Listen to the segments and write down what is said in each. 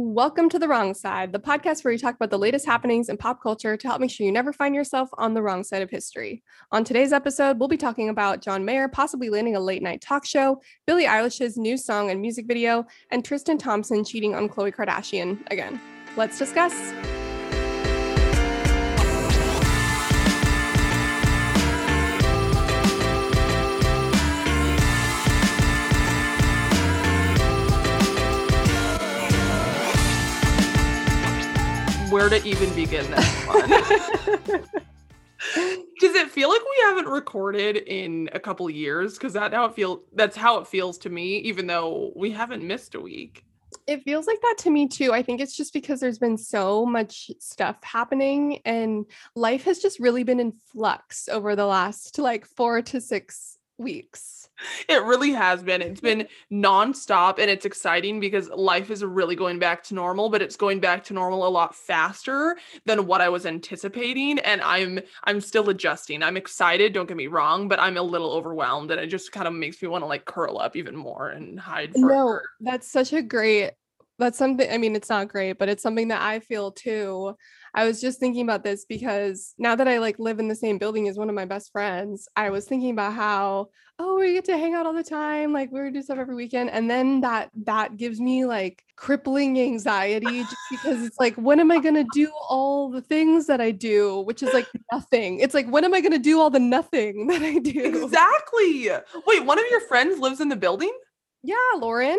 Welcome to The Wrong Side, the podcast where we talk about the latest happenings in pop culture to help make sure you never find yourself on the wrong side of history. On today's episode, we'll be talking about John Mayer possibly landing a late night talk show, Billie Eilish's new song and music video, and Tristan Thompson cheating on Khloe Kardashian again. Let's discuss. Where to even begin this one. Does it feel like we haven't recorded in a couple years? Because that how it feel that's how it feels to me, even though we haven't missed a week. It feels like that to me too. I think it's just because there's been so much stuff happening and life has just really been in flux over the last like four to six weeks. It really has been. It's mm-hmm. been nonstop and it's exciting because life is really going back to normal, but it's going back to normal a lot faster than what I was anticipating. And I'm I'm still adjusting. I'm excited, don't get me wrong, but I'm a little overwhelmed and it just kind of makes me want to like curl up even more and hide further. No, that's such a great that's something I mean it's not great, but it's something that I feel too. I was just thinking about this because now that I like live in the same building as one of my best friends, I was thinking about how oh we get to hang out all the time, like we do stuff every weekend, and then that that gives me like crippling anxiety just because it's like when am I gonna do all the things that I do, which is like nothing. It's like when am I gonna do all the nothing that I do? Exactly. Wait, one of your friends lives in the building? Yeah, Lauren.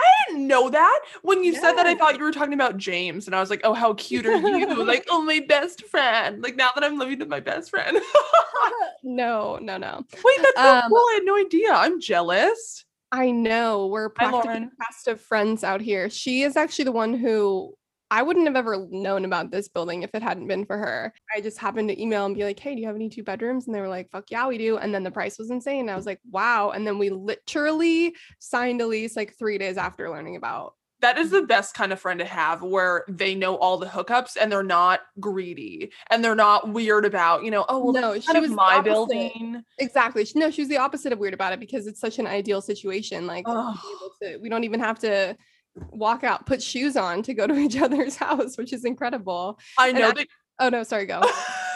I didn't know that. When you said that, I thought you were talking about James, and I was like, "Oh, how cute are you?" like, "Oh, my best friend." Like now that I'm living with my best friend. no, no, no. Wait, that's so um, cool. I had no idea. I'm jealous. I know. We're practically a cast of friends out here. She is actually the one who I wouldn't have ever known about this building if it hadn't been for her. I just happened to email and be like, hey, do you have any two bedrooms? And they were like, fuck yeah, we do. And then the price was insane. I was like, wow. And then we literally signed a lease like three days after learning about. That is the best kind of friend to have where they know all the hookups and they're not greedy and they're not weird about, you know, oh, well, no, she was my building. Exactly. No, she was the opposite of weird about it because it's such an ideal situation. Like, we don't even have to walk out, put shoes on to go to each other's house, which is incredible. I know I, that. Oh no, sorry, go.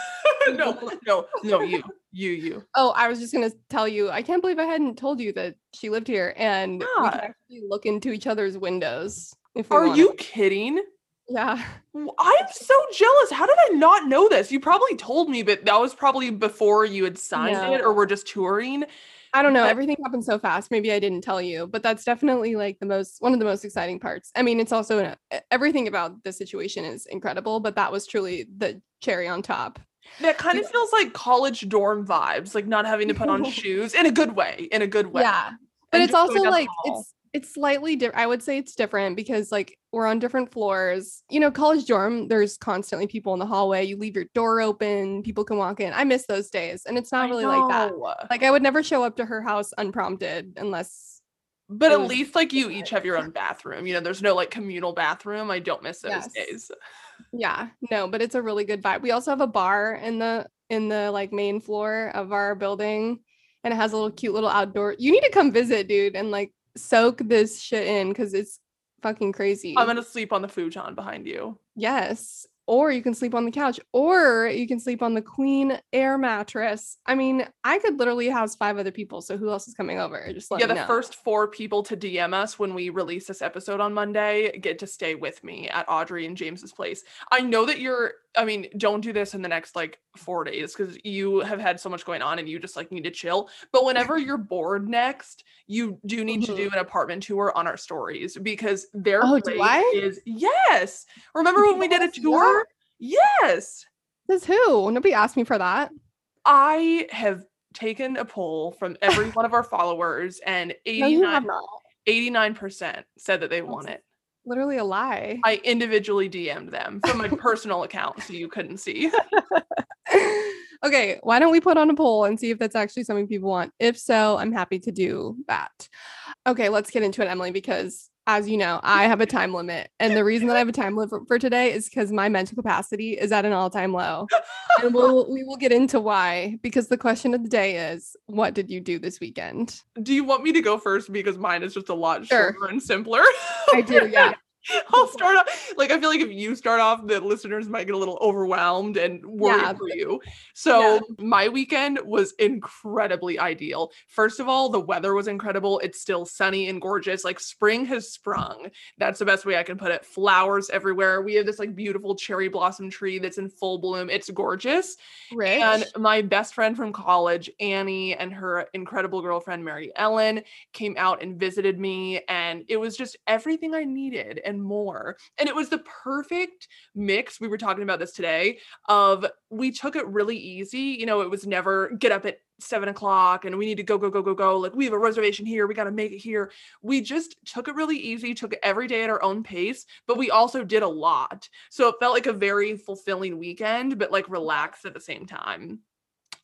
no, no, no, you, you, you. Oh, I was just gonna tell you. I can't believe I hadn't told you that she lived here, and yeah. we can actually look into each other's windows. If are wanted. you kidding? Yeah. I'm so jealous. How did I not know this? You probably told me, but that was probably before you had signed it or were just touring. I don't know. Everything happened so fast. Maybe I didn't tell you, but that's definitely like the most one of the most exciting parts. I mean, it's also everything about the situation is incredible, but that was truly the cherry on top. That kind of feels like college dorm vibes, like not having to put on shoes in a good way, in a good way. Yeah. But it's also like it's it's slightly different. I would say it's different because like we're on different floors. You know, college dorm, there's constantly people in the hallway. You leave your door open, people can walk in. I miss those days. And it's not I really know. like that. Like I would never show up to her house unprompted unless but at least like you each have your own bathroom. You know, there's no like communal bathroom. I don't miss those yes. days. Yeah. No, but it's a really good vibe. We also have a bar in the in the like main floor of our building and it has a little cute little outdoor. You need to come visit, dude, and like soak this shit in because it's fucking crazy. I'm gonna sleep on the futon behind you. Yes or you can sleep on the couch, or you can sleep on the queen air mattress. I mean, I could literally house five other people. So who else is coming over? Just yeah, the know. first four people to DM us when we release this episode on Monday get to stay with me at Audrey and James's place. I know that you're. I mean, don't do this in the next like four days because you have had so much going on and you just like need to chill. But whenever you're bored next, you do need mm-hmm. to do mm-hmm. an apartment tour on our stories because their oh, place is yes. Remember when we did a tour? Yes. Says who? Nobody asked me for that. I have taken a poll from every one of our followers, and 89, no, 89% said that they want it. Literally a lie. I individually DM'd them from my personal account so you couldn't see. okay, why don't we put on a poll and see if that's actually something people want? If so, I'm happy to do that. Okay, let's get into it, Emily, because as you know, I have a time limit. And the reason that I have a time limit for, today is because my mental capacity is at an all-time low. and we'll we will get into why. Because the question of the day is, what did you do this weekend? Do you want me to go first? Because mine is just a lot sure. shorter and simpler. I do, yeah. I'll start off like I feel like if you start off, the listeners might get a little overwhelmed and worried Yeah, for you. So yeah. my weekend was incredibly ideal. First of all, the weather was incredible. It's still sunny and gorgeous. Like spring has sprung. That's the best way I can put it. Flowers everywhere. We have this like beautiful cherry blossom tree that's in full bloom. It's gorgeous. Rich. And my best friend from college, Annie, and her incredible girlfriend, Mary Ellen, came out and visited me. And it was just everything I needed and more. And it was the perfect mix. We were talking about this today of we took it really easy. You know, it was never get up at seven o'clock and we need to go, go, go, go, go. Like we have a reservation here. We got to make it here. We just took it really easy, took it every day at our own pace, but we also did a lot. So it felt like a very fulfilling weekend, but like relaxed at the same time.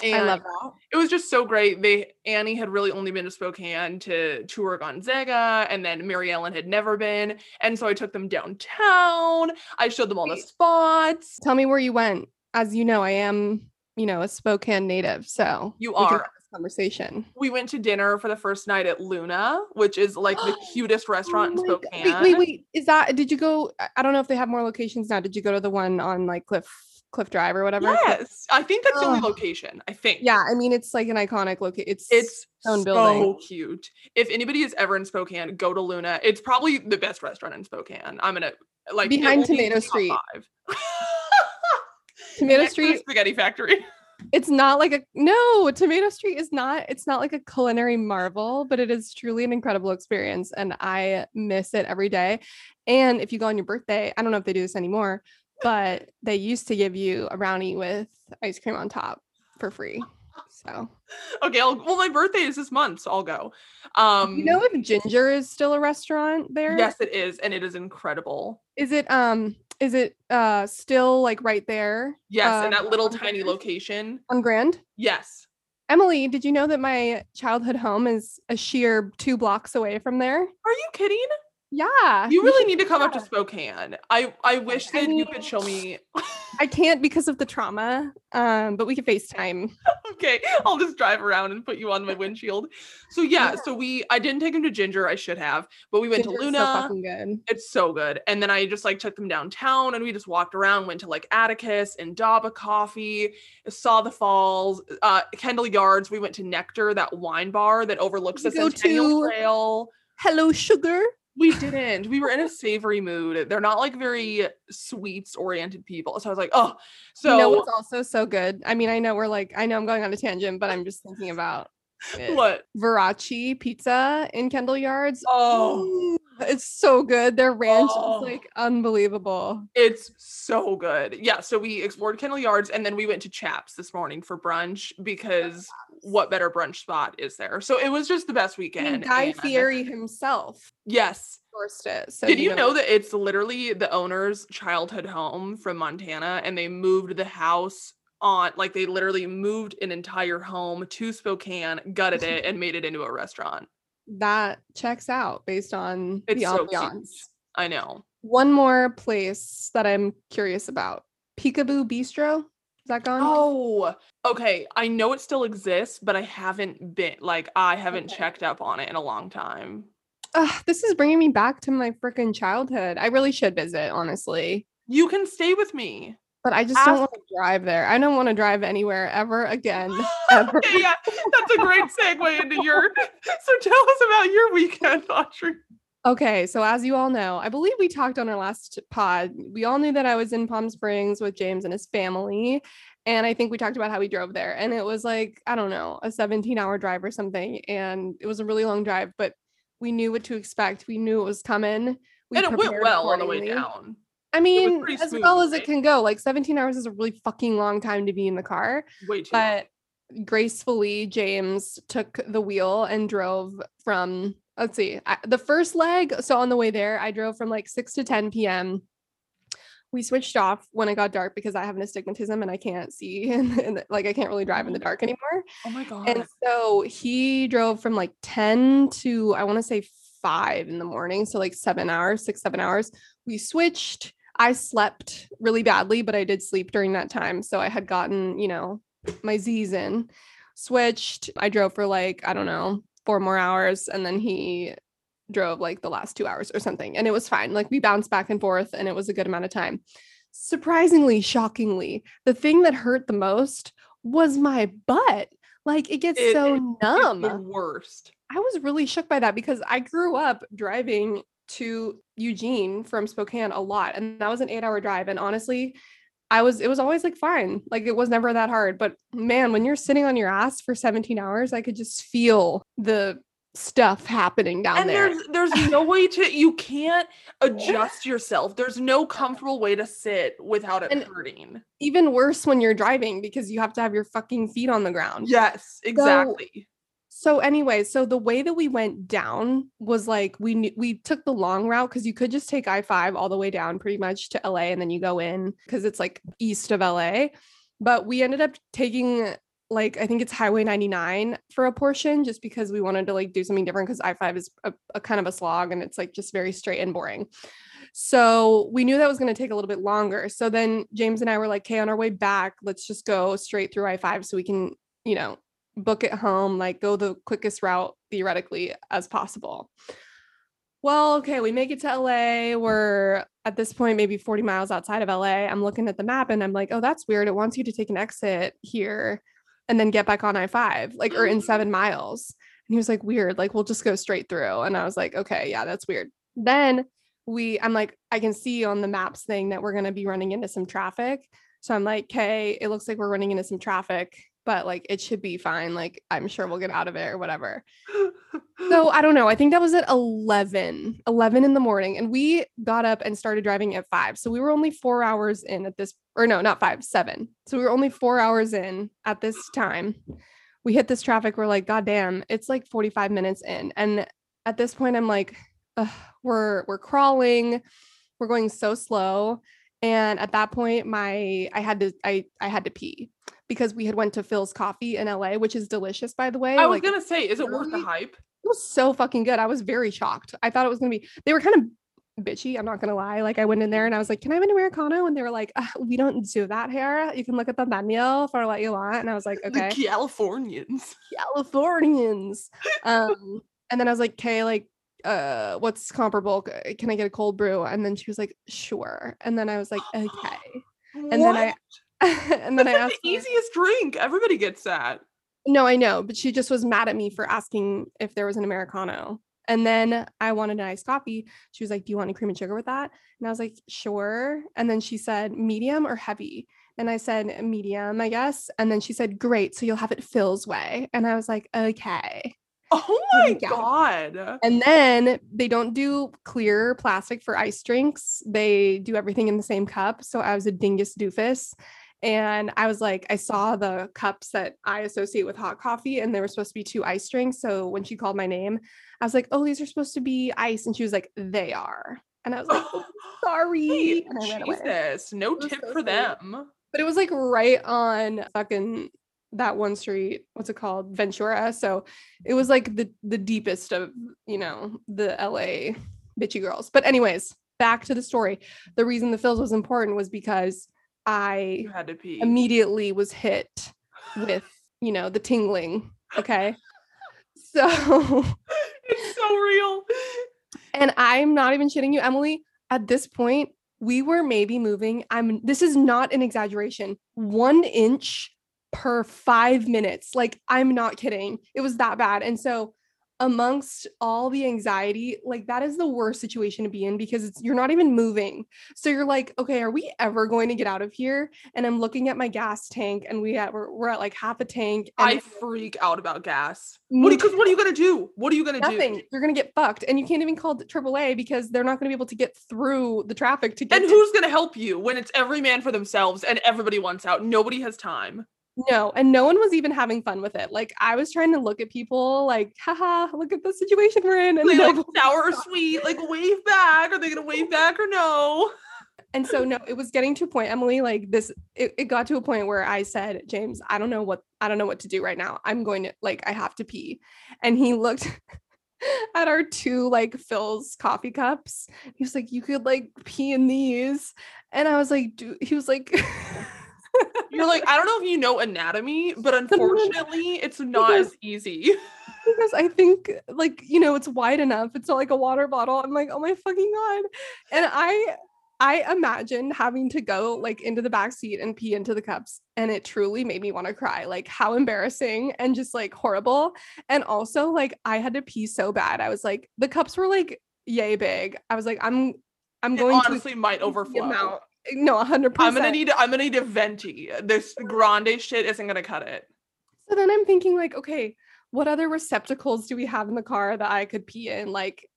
And I love that. it was just so great. They Annie had really only been to Spokane to tour Gonzaga, and then Mary Ellen had never been. And so I took them downtown. I showed them all the spots. Tell me where you went. As you know, I am, you know, a Spokane native. So You are. conversation. We went to dinner for the first night at Luna, which is like the cutest oh restaurant in Oh God. Spokane. Wait, wait, wait. Is that did you go? I don't know if they have more locations now. Did you go to the one on like Cliff Cliff Drive or whatever? Yes, I think that's the only location. I think. Yeah, I mean it's like an iconic location. It's It's so building. cute. If anybody is ever in Spokane, go to Luna. It's probably the best restaurant in Spokane. I'm gonna like Behind will be Tomato Street. Tomato Next to Street. Spaghetti Factory. It's not like a no. Tomato Street is not. It's not like a culinary marvel, but it is truly an incredible experience, and I miss it every day. And if you go on your birthday, I don't know if they do this anymore, but they used to give you a brownie with ice cream on top for free. So Okay, I'll, well, my birthday is this month, so I'll go. Um, you know if Ginger is still a restaurant there? yes, it is, and it is incredible. Is it um is it uh still like right there Yes, in Uh, that little tiny Grand? location. on Grand? Yes. Emily, did you know that my childhood home is a sheer two blocks away from there? Are you kidding? Yeah. You really need to come up to. Spokane. I I wish I that you could show me. I can't because of the trauma. Um, but we could FaceTime. okay, I'll just drive around and put you on my windshield. So yeah, Yeah. so we I didn't take him to Ginger. I should have, but we went Ginger's to so Luna. good. it's so good. And then I just like took them downtown and we just walked around, went to like Atticus and Daba Coffee, saw the falls, uh Kendall Yards. We went to Nectar, that wine bar that overlooks the Centennial to- Trail. Hello, sugar. We didn't. We were in a savory mood. They're not like very sweets oriented people. So I was like, oh, so you know what's also so good? I mean, I know we're like, I know I'm going on a tangent, but I'm just thinking about it. what? Veraci Pizza in Kendall Yards. Oh, it's so good. Their ranch Oh. is like unbelievable. it's so good. Yeah. So we explored Kendall Yards and then we went to Chaps this morning for brunch because what better brunch spot is there? So it was just the best weekend. mean, Guy and- Fieri himself Yes. it. So Did you know that it's literally the owner's childhood home from Montana and they moved the house on like they literally moved an entire home to Spokane, gutted it, and made it into a restaurant. That checks out based on It's the so ambiance? I know. One more place that I'm curious about. Picabu Bistro. Is that gone? Oh, okay. I know it still exists, but I haven't been like I haven't Okay. checked up on it in a long time. Ugh, this is bringing me back to my freaking childhood. I really should visit, honestly. You can stay with me. But I just don't want to drive there. I don't want to drive anywhere ever again. Ever. okay, yeah, that's a great segue into your. So tell us about your weekend, Audrey. Okay, so as you all know, I believe we talked on our last pod. We all knew that I was in Palm Springs with James and his family. And I think we talked about how we drove there. And it was like, I don't know, a 17 hour drive or something. And it was a really long drive, but we knew what to expect. We knew it was coming. We and it went well on the way down. I mean, as smooth, well as it can go. Like 17 hours is a really fucking long time to be in the car. Way too. long. But gracefully, James took the wheel and drove from, let's see, I, the first leg. So on the way there, I drove from like 6 to 10 p.m. We switched off when it got dark because I have an astigmatism and I can't see and, and like I can't really drive in the dark oh. anymore. oh my god. And so he drove from like 10 to I want to say 5 in the morning. So like seven hours, six, seven hours. We switched. I slept really badly, but I did sleep during that time. So I had gotten, you know, my Z's in. Switched. I drove for like, I don't know, four more hours. And then he drove like the last two hours or something. And it was fine. Like we bounced back and forth and it was a good amount of time. Surprisingly, shockingly, the thing that hurt the most was my butt. Like it gets It- so numb. The worst. I was really shook by that because I grew up driving to Eugene from Spokane a lot and that was an 8-hour drive and honestly I was it was always like fine like it was never that hard but man when you're sitting on your ass for 17 hours I could just feel the stuff happening down and there there's there's no way to you can't adjust yourself. There's no comfortable way to sit without it And- hurting. even worse when you're driving because you have to have your fucking feet on the ground Yes, exactly. So anyway, so the way that we went down was like we knew, we took the long route because you could just take I five all the way down pretty much to LA and then you go in because it's like east of LA. But we ended up taking like I think it's Highway 99 for a portion just because we wanted to like do something different because I five is a, a kind of a slog and it's like just very straight and boring. So we knew that was going to take a little bit longer. So then James and I were like, okay, on our way back, let's just go straight through I five so we can you know book it home, like go the quickest route theoretically as possible. Well, okay, we make it to LA. We're at this point maybe 40 miles outside of LA. I'm looking at the map and I'm like, oh, that's weird. It wants you to take an exit here and then get back on I 5, like, or in mm. seven miles. And he was like, weird. Like, we'll just go straight through. And I was like, okay, yeah, that's weird. Then we, I'm like, I can see on the maps thing that we're going to be running into some traffic. So I'm like, okay, it looks like we're running into some traffic, but like it should be fine. Like I'm sure we'll get out of it or whatever. So I don't know. I think that was at 11, 11 in the morning. And we got up and started driving at five. So we were only four hours in at this, or no, not five, seven. So we were only four hours in at this time. We hit this traffic. We're like, God damn, it's like 45 minutes in. And at this point, I'm like, we're we're crawling. We're going so slow. And at that point, my I had to I I had to pee because we had went to Philz Coffee in LA, which is delicious, by the way. I was like, gonna say, is it worth the hype? it was so fucking good. I was very shocked. I thought it was gonna be. They were kind of bitchy. I'm not gonna lie. Like I went in there and I was like, "Can I have an americano?" And they were like, uh, "We don't do that here. You can look at the menu for what you want." And I was like, "Okay." The Californians. Californians. Um, and then I was like, "Okay, like, uh, what's comparable? Can I get a cold brew?" And then she was like, "Sure." And then I was like, "Okay." And then I, and then I asked. the her- easiest drink. Everybody gets that. No, I know, but she just was mad at me for asking if there was an Americano. And then I wanted an iced coffee. She was like, Do you want any cream and sugar with that? And I was like, Sure. And then she said, Medium or heavy? And I said, Medium, I guess. And then she said, Great. So you'll have it Phil's way. And I was like, Okay. Oh my go. god. And then they don't do clear plastic for ice drinks. They do everything in the same cup. So I was a dingus doofus. And I was like, I saw the cups that I associate with hot coffee, and there were supposed to be two ice drinks. So when she called my name, I was like, Oh, these are supposed to be ice. And she was like, They are. And I was like, "Oh, Sorry. Hey, And I ran away. Jesus, no tip so for sweet. them. But it was like right on fucking that one street. What's it called? Ventura. So it was like the the deepest of, you know, the LA bitchy girls. But anyways, back to the story. The reason the Philz was important was because I You had to pee. immediately was hit with, you know, the tingling. Okay. So it's so real. And I'm not even shitting you, Emily. At this point, we were maybe moving. I'm this is not an exaggeration. One inch per five minutes. Like, I'm not kidding. It was that bad. And so amongst all the anxiety, like that is the worst situation to be in because it's you're not even moving. So you're like, okay, are we ever going to get out of here? And I'm looking at my gas tank and we at we're, we're at like half a tank. And I freak out about gas. What? Because what are you gonna do? What are you gonna do? nothing. do? You're gonna get fucked, and you can't even call the AAA because they're not gonna be able to get through the traffic to get. And to- who's gonna help you when it's every man for themselves and everybody wants out? Nobody has time. No, and no one was even having fun with it. Like I was trying to look at people, like, haha, look at the situation we're in, and They like sour or sweet, like wave back. Are they gonna wave back or no? and so no, it was getting to a point, Emily. Like this, it, it got to a point where I said, James, I don't know what I don't know what to do right now. I'm going to like I have to pee, and he looked. At our two like Philz coffee cups, he was like, "You could like pee in these," and I was like, "Dude," he was like, You're like, I don't know if you know anatomy, but unfortunately, it's not as easy. because I think like you know it's wide enough. It's not like a water bottle. I'm like, oh my fucking god. And I I imagined having to go like into the back seat and pee into the cups. And it truly made me want to cry. Like how embarrassing and just like horrible. And also like I had to pee so bad. I was like, the cups were like yay big. I was like, I'm I'm It going honestly to honestly might overflow. No, hundred percent. I'm gonna need I'm gonna need a venti. This grande shit isn't gonna cut it. So then I'm thinking like, okay, what other receptacles do we have in the car that I could pee in? Like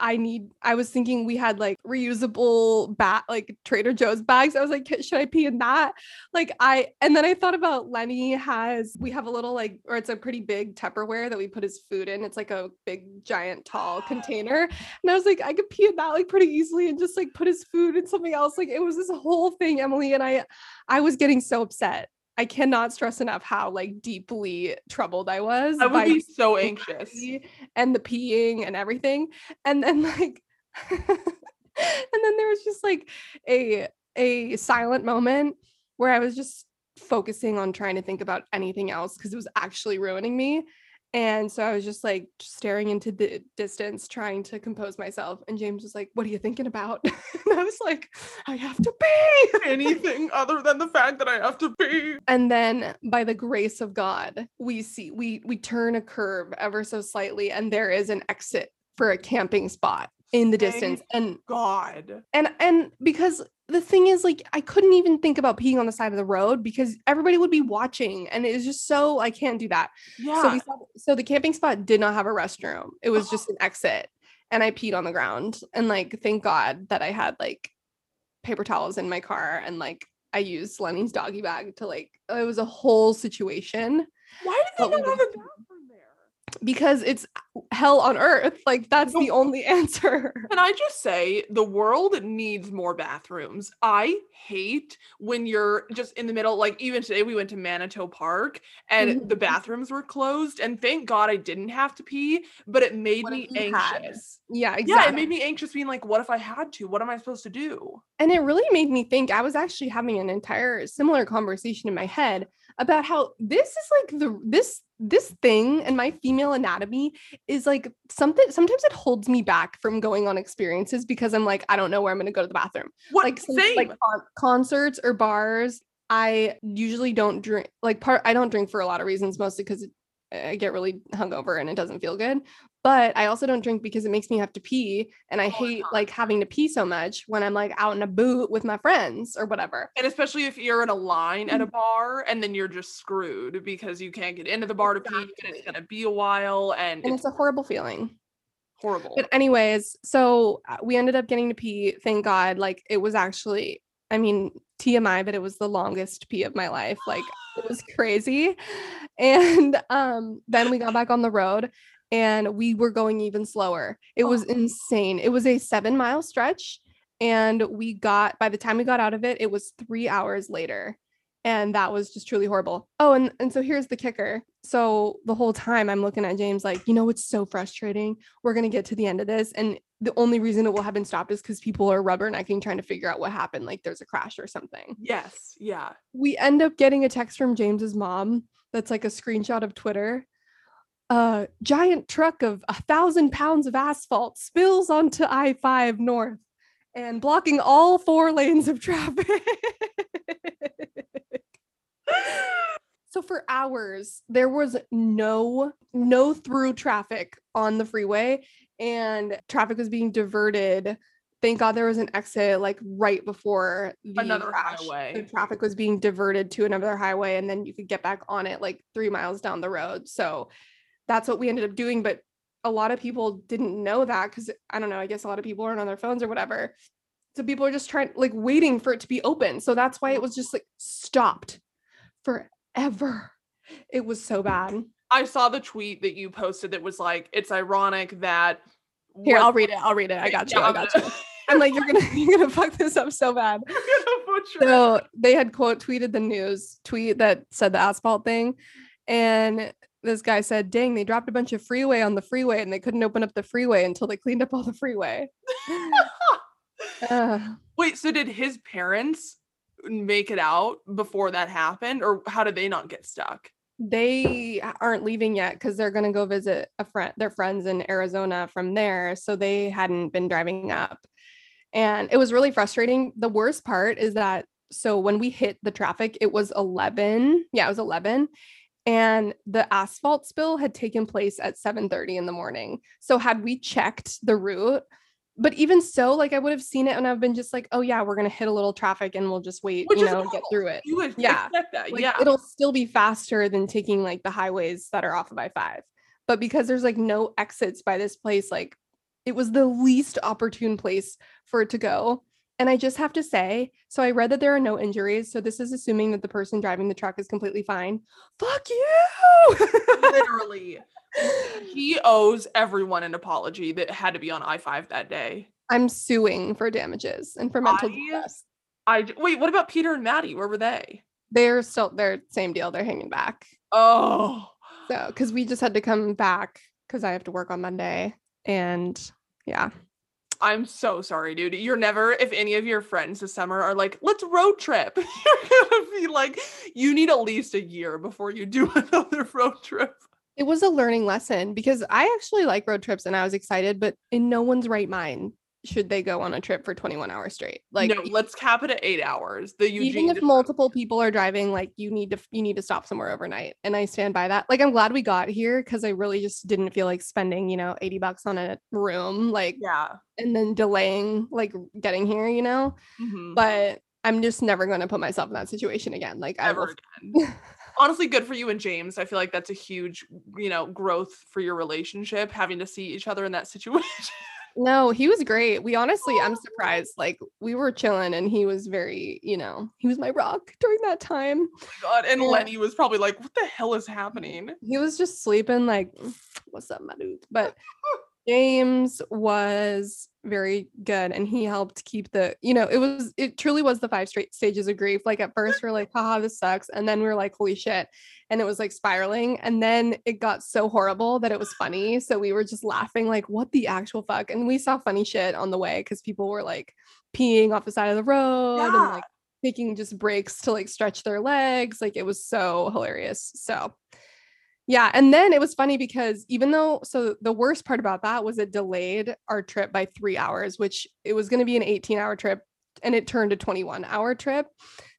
I need I was thinking we had like reusable bat like Trader Joe's bags. I was like, should I pee in that? Like I and then I thought about Lenny has we have a little like or it's a pretty big Tupperware that we put his food in. It's like a big giant tall container. And I was like, I could pee in that like pretty easily and just like put his food in something else. Like it was this whole thing, Emily. And I I was getting so upset. I cannot stress enough how like deeply troubled I was I would be so anxious. and the peeing and everything. And then like and then there was just like a a silent moment where I was just focusing on trying to think about anything else because it was actually ruining me. And so I was just like staring into the distance, trying to compose myself. And James was like, What are you thinking about? and I was like, I have to pee. Anything other than the fact that I have to pee. and then by the grace of god we see we we turn a curve ever so slightly and there is an exit for a camping spot in the Thank distance and God. and and because the thing is like i couldn't even think about peeing on the side of the road because everybody would be watching and it was just so i can't do that Yeah. so we saw, so the camping spot did not have a restroom it was oh. just an exit and i peed on the ground and like thank god that i had like paper towels in my car and like i used lenny's doggy bag to like it was a whole situation Why did but they we not have a? Because it's hell on earth like that's the only answer Can I just say the world needs more bathrooms? I hate when you're just in the middle. Like even today, we went to Manito Park and the Mhm. bathrooms were closed. And thank God I didn't have to pee, but it made What me you had? anxious. yeah exactly Yeah, it made me anxious being like, what if I had to? What am I supposed to do? And it really made me think I was actually having an entire similar conversation in my head about how this is like the this this thing and my female anatomy is like something sometimes it holds me back from going on experiences because I'm like I don't know where I'm going to go to the bathroom. What Like some- like con- concerts or bars I usually don't drink like part I don't drink for a lot of reasons mostly cuz I get really hungover and it doesn't feel good. But I also don't drink because it makes me have to pee and I the hate like having to pee so much when I'm like out in a boot with my friends or whatever. and especially if you're in a line at a Mm. bar and then you're just screwed because you can't get into the bar to pee and it's gonna be a while and, And it's it's a horrible feeling. horrible. But anyways, so uh, we ended up getting to pee. Thank God. Like it was actually, I mean, TMI, but it was the longest pee of my life. Like it was crazy. And um, then we got back on the road and we were going even slower. It was Oh. insane. It was a seven mile stretch. And we got, by the time we got out of it, it was three hours later. And that was just truly horrible. Oh, and, and so here's the kicker. So the whole time I'm looking at James like, you know, it's so frustrating we're going to get to the end of this and the only reason it will have been stopped is because people are rubbernecking trying to figure out what happened like there's a crash or something yes, yeah. we end up getting a text from james's mom that's like a screenshot of twitter a giant truck of a thousand pounds of asphalt spills onto i-5 north and blocking all four lanes of traffic. So for hours there was no no through traffic on the freeway and traffic was being diverted thank god there was an exit like right before the Another crash. highway. the traffic was being diverted to another highway and then you could get back on it like three miles down the road. So that's what we ended up doing but a lot of people didn't know that because i don't know i guess a lot of people aren't on their phones or whatever. So people are just trying like waiting for it to be open. So that's why it was just like stopped forever. It was so bad. I saw the tweet that you posted that was like, it's ironic that here i'll read it i'll read it. I got you i got you i'm like you're gonna you're gonna fuck this up so bad I'm gonna butcher it. so they had quote tweeted the news tweet that said the asphalt thing and this guy said dang they dropped a bunch of freeway on the freeway and they couldn't open up the freeway until they cleaned up all the freeway Ugh. Wait, so did his parents make it out before that happened, or how did they not get stuck? they aren't leaving yet because they're going to go visit a friend, their friends in Arizona from there. So they hadn't been driving up. And it was really frustrating. The worst part is that so when we hit the traffic, it was 11. Yeah, it was 11 and the asphalt spill had taken place at 7:30 in the morning. So had we checked the route, but even so, like I would have seen it and I've been just like, oh yeah, we're gonna hit a little traffic and we'll just wait, Which you know, normal. get through it. You would Yeah, expect that. Like, yeah. it'll still be faster than taking like the highways that are off of I-5. But because there's like no exits by this place, like it was the least opportune place for it to go. And I just have to say, so I read that there are no injuries. So this is assuming that the person driving the truck is completely fine. Fuck you. Literally. He owes everyone an apology that had to be on I 5 that day. I'm suing for damages and for mental I- distress. I wait, what about Peter and Maddie? Where were they? They're still they're same deal. They're hanging back. Oh, So because we just had to come back because I have to work on Monday. And yeah. I'm so sorry, dude. You're never, if any of your friends this summer are like, let's road trip, you're gonna be like, you need at least a year before you do another road trip. It was a learning lesson because I actually like road trips and I was excited, but in no one's right mind should they go on a trip for 21 hours straight. Like no, let's cap it at eight hours. The Eugene even if multiple people are driving, like you need to you need to stop somewhere overnight. And I stand by that. Like I'm glad we got here because I really just didn't feel like spending, you know, 80 bucks on a room, like yeah. and then delaying like getting here, you know. mhm, But I'm just never gonna put myself in that situation again. Like Ever will again. Honestly, good for you and James. I feel like that's a huge, you know, growth for your relationship, having to see each other in that situation. No, he was great. We honestly, I'm Oh. surprised. Like we were chilling and he was very, you know, he was my rock during that time. Oh god, and Yeah. Lenny was probably like, "What the hell is happening?" He was just sleeping like, mm, what's up, my dude? But James was very good and he helped keep the, you know, it was, it truly was the five straight stages of grief. Like at first we are like, haha, this sucks. And then we were like, holy shit. And it was like spiraling. And then it got so horrible that it was funny. So we were just laughing, like, what the actual fuck? And we saw funny shit on the way because people were like peeing off the side of the road and like taking just breaks to like stretch their legs. Like it was so hilarious. So yeah, and then it was funny because even though so the worst part about that was it delayed our trip by 3 hours, which it was going to be an 18-hour trip and it turned a 21-hour trip.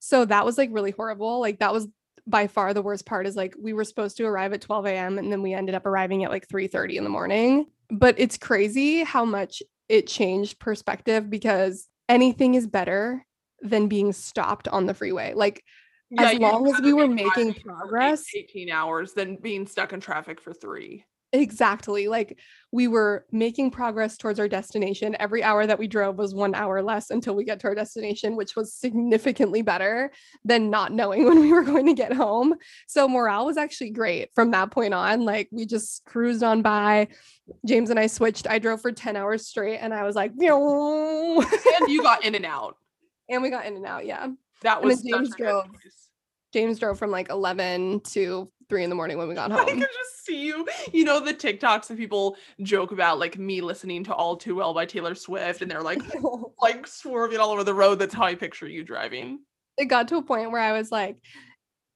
So that was like really horrible. Like that was by far the worst part is like we were supposed to arrive at 12 a.m. and then we ended up arriving at like 3:30 in the morning. But it's crazy how much it changed perspective because anything is better than being stopped on the freeway. Like As long as we were making driving for eight- progress. 18 hours than being stuck in traffic for three. Exactly. Like we were making progress towards our destination. Every hour that we drove was one hour less until we get to our destination, which was significantly better than not knowing when we were going to get home. So morale was actually great from that point on. Like we just cruised on by. James and I switched. I drove for 10 hours straight and I was like, And you got in and out. and we got in and out. Yeah. That was James drove. James drove from like 11 to three in the morning when we got home. I could just see you. You know the TikToks that people joke about, like me listening to "All Too Well" by Taylor Swift, and they're like, like swerving all over the road. That's how I picture you driving. it got to a point where I was like,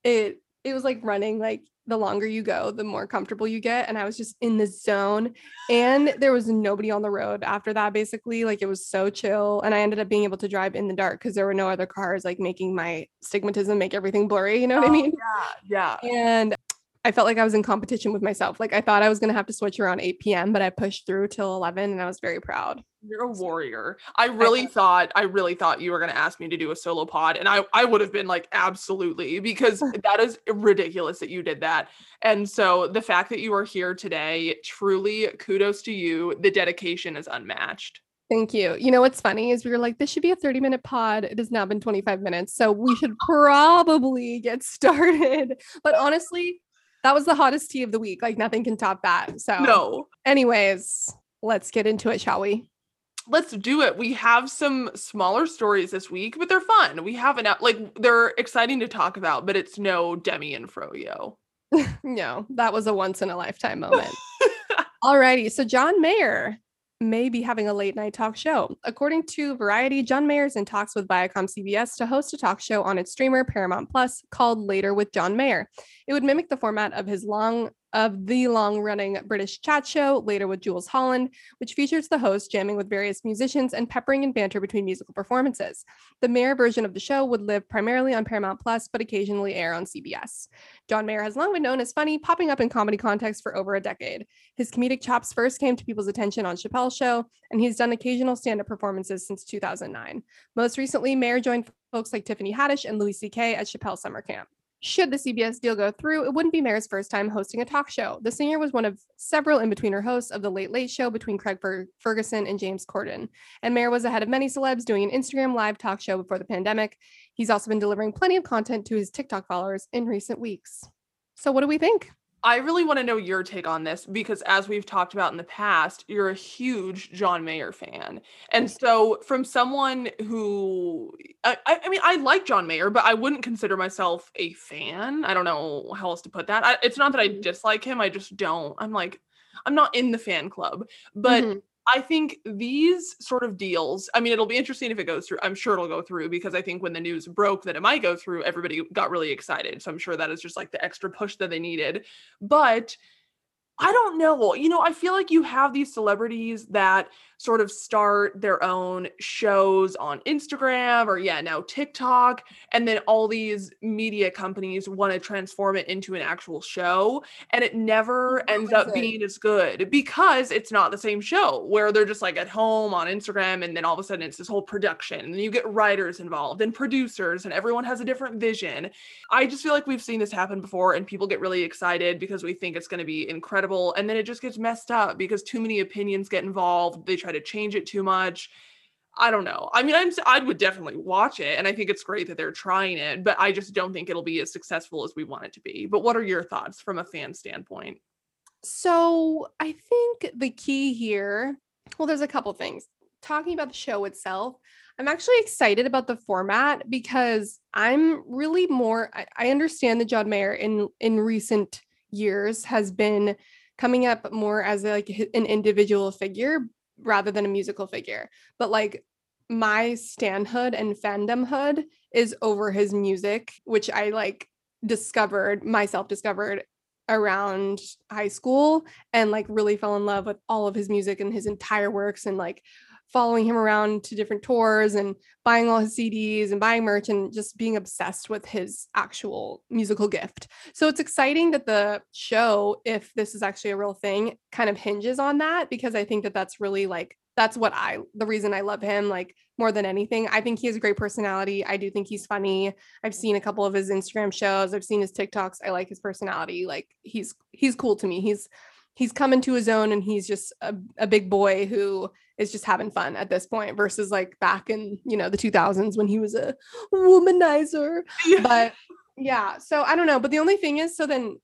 it it was like running like the longer you go, the more comfortable you get. And I was just in the zone. And there was nobody on the road after that, basically. Like it was so chill. And I ended up being able to drive in the dark because there were no other cars like making my stigmatism make everything blurry. You know what I Oh, mean? Yeah, yeah. And I felt like I was in competition with myself. Like I thought I was gonna have to switch around 8 p.m., but I pushed through till 11 and I was very proud. You're a warrior. I really know. thought I really thought you were gonna ask me to do a solo pod, and I I would have been like absolutely because that is ridiculous that you did that. And so the fact that you are here today, truly kudos to you. The dedication is unmatched. Thank you. You know what's funny is we were like, this should be a 30 minute pod. It has now been 25 minutes. So we should probably get started. But honestly, that was the hottest tea of the week. Like nothing can top that. So, No, anyways, let's get into it, shall we? let's do it. We have some smaller stories this week, but they're fun. We have an like they're exciting to talk about, but it's no Demi and Froyo. No, that was a once in a lifetime moment. Alrighty. So, John Mayer may be having a late night talk show. According to Variety, John Mayer is in talks with Viacom CBS to host a talk show on its streamer Paramount Plus called Later with John Mayer. It would mimic the format of his long of the long running British chat show, Later with Jools Holland, which features the host jamming with various musicians and peppering in banter between musical performances. The Mayer version of the show would live primarily on Paramount Plus, but occasionally air on CBS. John Mayer has long been known as funny, popping up in comedy contexts for over a decade. His comedic chops first came to people's attention on Chappelle's show, and he's done occasional stand up performances since 2009. Most recently, Mayer joined folks like Tiffany Haddish and Louis C.K. at Chappelle Summer Camp. Should the CBS deal go through, it wouldn't be Mayer's first time hosting a talk show. The singer was one of several in betweener hosts of The Late Late Show between Craig Fer- Ferguson and James Corden. And Mayer was ahead of many celebs doing an Instagram live talk show before the pandemic. He's also been delivering plenty of content to his TikTok followers in recent weeks. So, what do we think? I really want to know your take on this because, as we've talked about in the past, you're a huge John Mayer fan. And so, from someone who, I, I mean, I like John Mayer, but I wouldn't consider myself a fan. I don't know how else to put that. I, it's not that I Mhm. dislike him, I just don't. I'm like, I'm not in the fan club. But Mhm. I think these sort of deals, I mean, it'll be interesting if it goes through. I'm sure it'll go through because I think when the news broke that it might go through, everybody got really excited. So I'm sure that is just like the extra push that they needed. But I don't know. You know, I feel like you have these celebrities that sort of start their own shows on Instagram or, yeah, now TikTok. And then all these media companies want to transform it into an actual show. And it never ends up it. being as good because it's not the same show where they're just like at home on Instagram. And then all of a sudden it's this whole production. And you get writers involved and producers, and everyone has a different vision. I just feel like we've seen this happen before and people get really excited because we think it's going to be incredible and then it just gets messed up because too many opinions get involved. They try to change it too much. I don't know. I mean, I'm I would definitely watch it and I think it's great that they're trying it, but I just don't think it'll be as successful as we want it to be. But what are your thoughts from a fan standpoint? So I think the key here, well, there's a couple things. Talking about the show itself, I'm actually excited about the format because I'm really more. I, I understand that John Mayer in in recent years has been coming up more as a, like an individual figure rather than a musical figure. But like my stanhood and fandomhood is over his music, which I like discovered myself discovered around high school and like really fell in love with all of his music and his entire works and like following him around to different tours and buying all his CDs and buying merch and just being obsessed with his actual musical gift. So it's exciting that the show, if this is actually a real thing, kind of hinges on that because I think that that's really like that's what I the reason I love him like more than anything. I think he has a great personality. I do think he's funny. I've seen a couple of his Instagram shows. I've seen his TikToks. I like his personality. Like he's he's cool to me. He's he's coming to his own and he's just a, a big boy who is just having fun at this point versus like back in, you know, the 2000s when he was a womanizer. But yeah, so I don't know, but the only thing is so then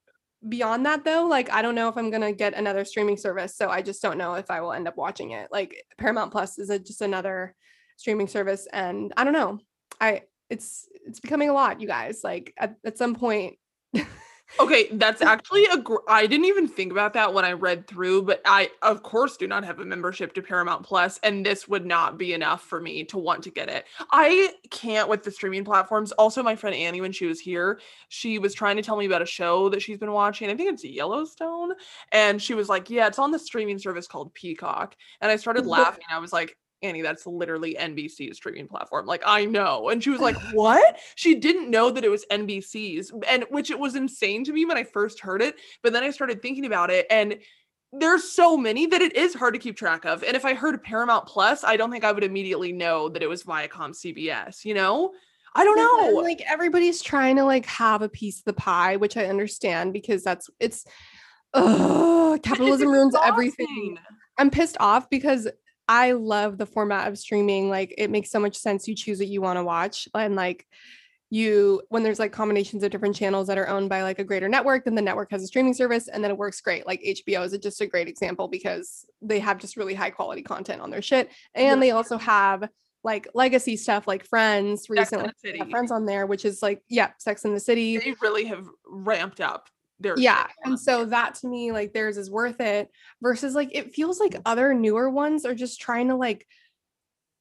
beyond that though, like I don't know if I'm going to get another streaming service, so I just don't know if I will end up watching it. Like Paramount Plus is a, just another streaming service and I don't know. I it's it's becoming a lot, you guys. Like at, at some point Okay, that's actually a. Gr- I didn't even think about that when I read through, but I, of course, do not have a membership to Paramount Plus, and this would not be enough for me to want to get it. I can't with the streaming platforms. Also, my friend Annie, when she was here, she was trying to tell me about a show that she's been watching. I think it's Yellowstone, and she was like, "Yeah, it's on the streaming service called Peacock," and I started laughing. I was like. Annie, that's literally NBC's streaming platform. Like, I know. And she was like, What? She didn't know that it was NBC's, and which it was insane to me when I first heard it. But then I started thinking about it, and there's so many that it is hard to keep track of. And if I heard Paramount Plus, I don't think I would immediately know that it was Viacom CBS, you know? I don't Yeah, and, know. like everybody's trying to like have a piece of the pie, which I understand because that's it's It's capitalism ruins everything. I'm pissed off because I love the format of streaming. Like it makes so much sense. You choose what you want to watch. And like you when there's like combinations of different channels that are owned by like a greater network, then the network has a streaming service and then it works great. Like HBO is just a great example because they have just really high quality content on their shit. And Yeah. they also have like legacy stuff like Friends Sex recently. the they have City. Friends on there, which is like, yeah, Sex in the City. They really have ramped up yeah and so that to me like theirs is worth it versus like it feels like other newer ones are just trying to like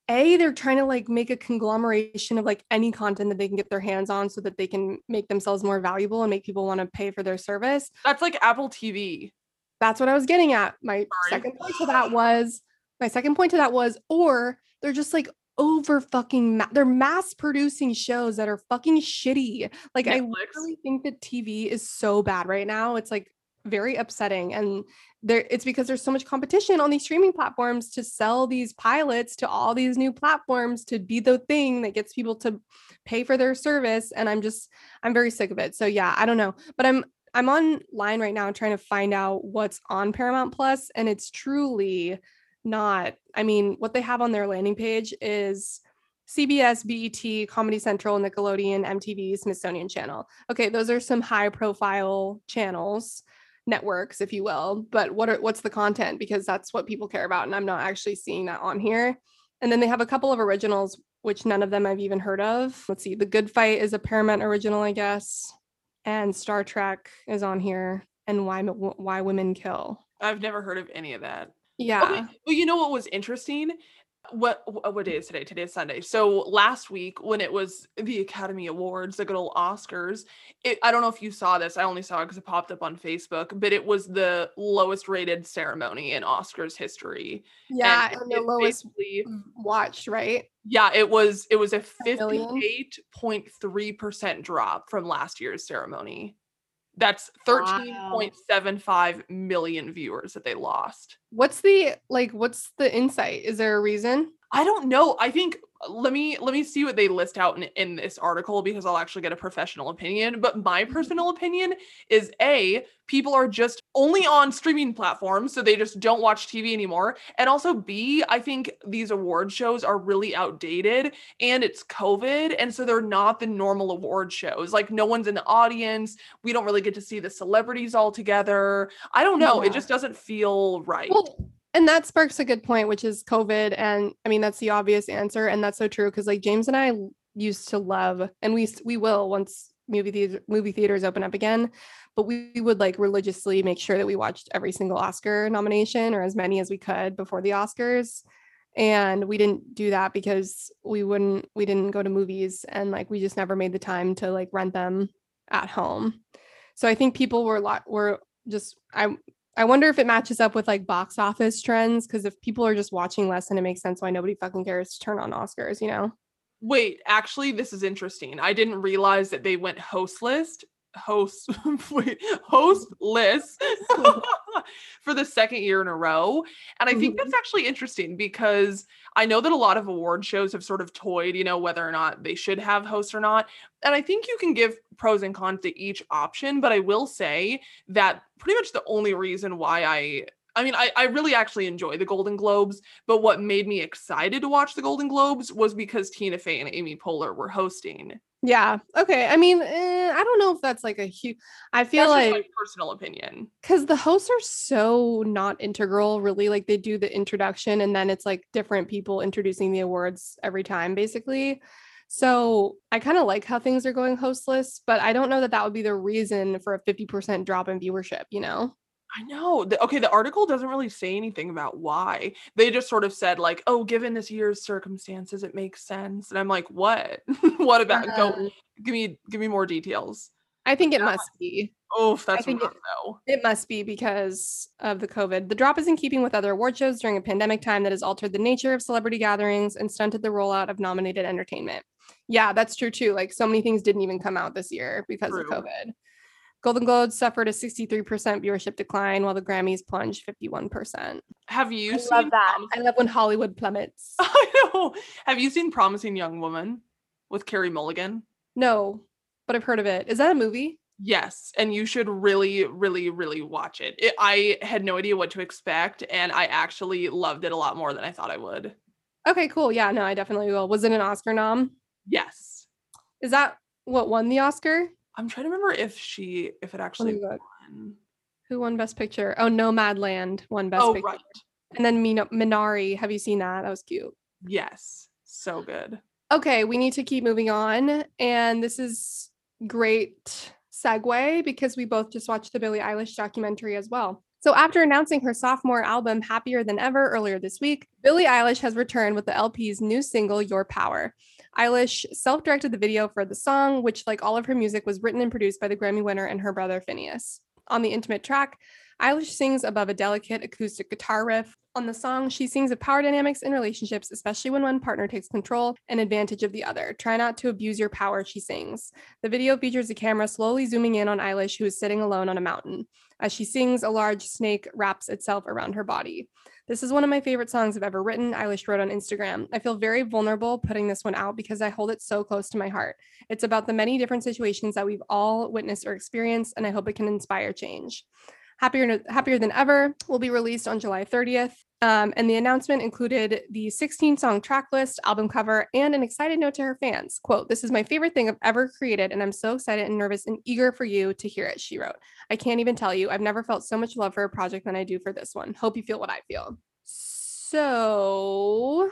a they're trying to like make a conglomeration of like any content that they can get their hands on so that they can make themselves more valuable and make people want to pay for their service that's like Apple TV. that's what i was getting at my Sorry. second point to that was my second point to that was or they're just like over fucking ma- they're mass producing shows that are fucking shitty like i Netflix. really think that tv is so bad right now it's like very upsetting and there it's because there's so much competition on these streaming platforms to sell these pilots to all these new platforms to be the thing that gets people to pay for their service and i'm just i'm very sick of it so yeah i don't know but i'm i'm online right now trying to find out what's on paramount plus and it's truly not i mean what they have on their landing page is cbs bet comedy central nickelodeon mtv smithsonian channel. Okay those are some high profile channels networks if you will but what are what's the content? Because that's what people care about and i'm not actually seeing that on here. And then they have a couple of originals which none of them i've even heard of. Let's see the good fight is a paramount original i guess and star trek is on here and why why women kill. I've never heard of any of that. Yeah Okay, well, you know what was interesting? What what day is today? Today is Sunday. So last week when it was the Academy Awards, the good old Oscars, it, I don't know if you saw this. I only saw it because it popped up on Facebook, but it was the lowest rated ceremony in Oscars history. yeah And and the lowest watched right Yeah, it was it was a 58.3% drop from last year's ceremony. That's Wow. 13.75 million viewers that they lost. what's the like what's the insight is there a reason I don't know. I think let me let me see what they list out in, in this article because I'll actually get a professional opinion. But my mm-hmm. personal opinion is a people are just only on streaming platforms, so they just don't watch TV anymore. And also B, I think these award shows are really outdated and it's COVID, and so they're not the normal award shows. Like no one's in the audience. We don't really get to see the celebrities all together. I don't know. It just doesn't feel right. Well, and that sparks a good point, which is COVID. And I mean, that's the obvious answer. And that's so true. Cause like James and I used to love, and we, we will once movie theater, movie theaters open up again, but we would like religiously make sure that we watched every single Oscar nomination or as many as we could before the Oscars. And we didn't do that because we wouldn't, we didn't go to movies and like we just never made the time to like rent them at home. So I think people were a lot were just I I wonder if it matches up with like box office trends because if people are just watching less, and it makes sense why nobody fucking cares to turn on Oscars, you know? Wait, actually, this is interesting. I didn't realize that they went hostless, host, wait, hostless for the second year in a row. And I think mm-hmm. that's actually interesting because I know that a lot of award shows have sort of toyed, you know, whether or not they should have hosts or not. And I think you can give pros and cons to each option. But I will say that pretty much the only reason why I I mean, I, I really actually enjoy the Golden Globes, but what made me excited to watch the Golden Globes was because Tina Fey and Amy Poehler were hosting. Yeah. Okay. I mean, eh, I don't know if that's like a huge. I feel like my personal opinion. because the hosts are so not integral, really. Like they do the introduction and then it's like different people introducing the awards every time, basically. So I kind of like how things are going hostless, but I don't know that that would be the reason for a 50% drop in viewership, you know? I know. The, okay, the article doesn't really say anything about why. They just sort of said like, "Oh, given this year's circumstances, it makes sense." And I'm like, "What? what about go Um, give me give me more details." I think it must be. Oh, that's I think it- It must be because of the COVID. The drop is in keeping with other award shows during a pandemic time that has altered the nature of celebrity gatherings and stunted the rollout of nominated entertainment. Yeah, that's true too. Like so many things didn't even come out this year because of COVID. Golden Globes suffered a 63% viewership decline while the Grammys plunged 51%. Have you I seen love that. Promis- I love when Hollywood plummets. I know. Have you seen Promising Young Woman with Carey Mulligan? No, but I've heard of it. Is that a movie? Yes, and you should really, really, really watch it. it. I had no idea what to expect, and I actually loved it a lot more than I thought I would. Okay, cool. Yeah, no, I definitely will. Was it an Oscar nom? Yes, Is that what won the Oscar? I'm trying to remember if she, if it actually won. Who won Best Picture? Oh, Nomadland won Best Oh, Picture. right. And then Min- Minari. Have you seen that? That was cute. Yes, so good. Okay, we need to keep moving on. And this is great segue because we both just watched the Billie Eilish documentary as well. So, after announcing her sophomore album Happier Than Ever earlier this week, Billie Eilish has returned with the LP's new single, Your Power. Eilish self directed the video for the song, which, like all of her music, was written and produced by the Grammy winner and her brother Finneas. On the intimate track, Eilish sings above a delicate acoustic guitar riff. On the song, she sings of power dynamics in relationships, especially when one partner takes control and advantage of the other. Try not to abuse your power, she sings. The video features a camera slowly zooming in on Eilish, who is sitting alone on a mountain. As she sings, a large snake wraps itself around her body. This is one of my favorite songs I've ever written, Eilish wrote on Instagram. I feel very vulnerable putting this one out because I hold it so close to my heart. It's about the many different situations that we've all witnessed or experienced, and I hope it can inspire change. Happier, Happier Than Ever will be released on July 30th. Um, and the announcement included the 16 song track list, album cover, and an excited note to her fans. Quote, This is my favorite thing I've ever created, and I'm so excited and nervous and eager for you to hear it, she wrote. I can't even tell you. I've never felt so much love for a project than I do for this one. Hope you feel what I feel. So,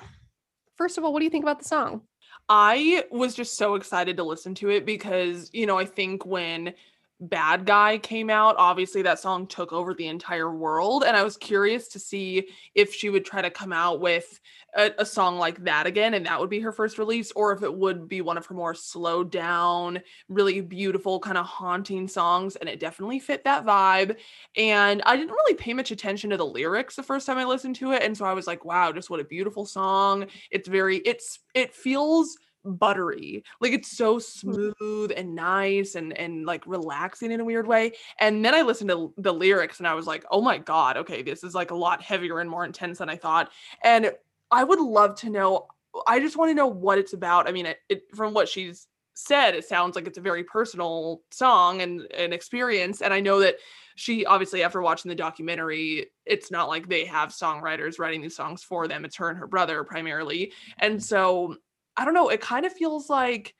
first of all, what do you think about the song? I was just so excited to listen to it because, you know, I think when Bad Guy came out, obviously that song took over the entire world. And I was curious to see if she would try to come out with a, a, song like that again, and that would be her first release, or if it would be one of her more slowed down, really beautiful, kind of haunting songs. And it definitely fit that vibe. And I didn't really pay much attention to the lyrics the first time I listened to it. And so I was like, wow, just what a beautiful song. It's very, it's, it feels buttery. Like it's so mm. smooth and nice and and like relaxing in a weird way. And then I listened to the lyrics and I was like, "Oh my god, okay, this is like a lot heavier and more intense than I thought." And I would love to know I just want to know what it's about. I mean, it, it from what she's said, it sounds like it's a very personal song and an experience and I know that she obviously after watching the documentary it's not like they have songwriters writing these songs for them it's her and her brother primarily and so I don't know, it kind of feels like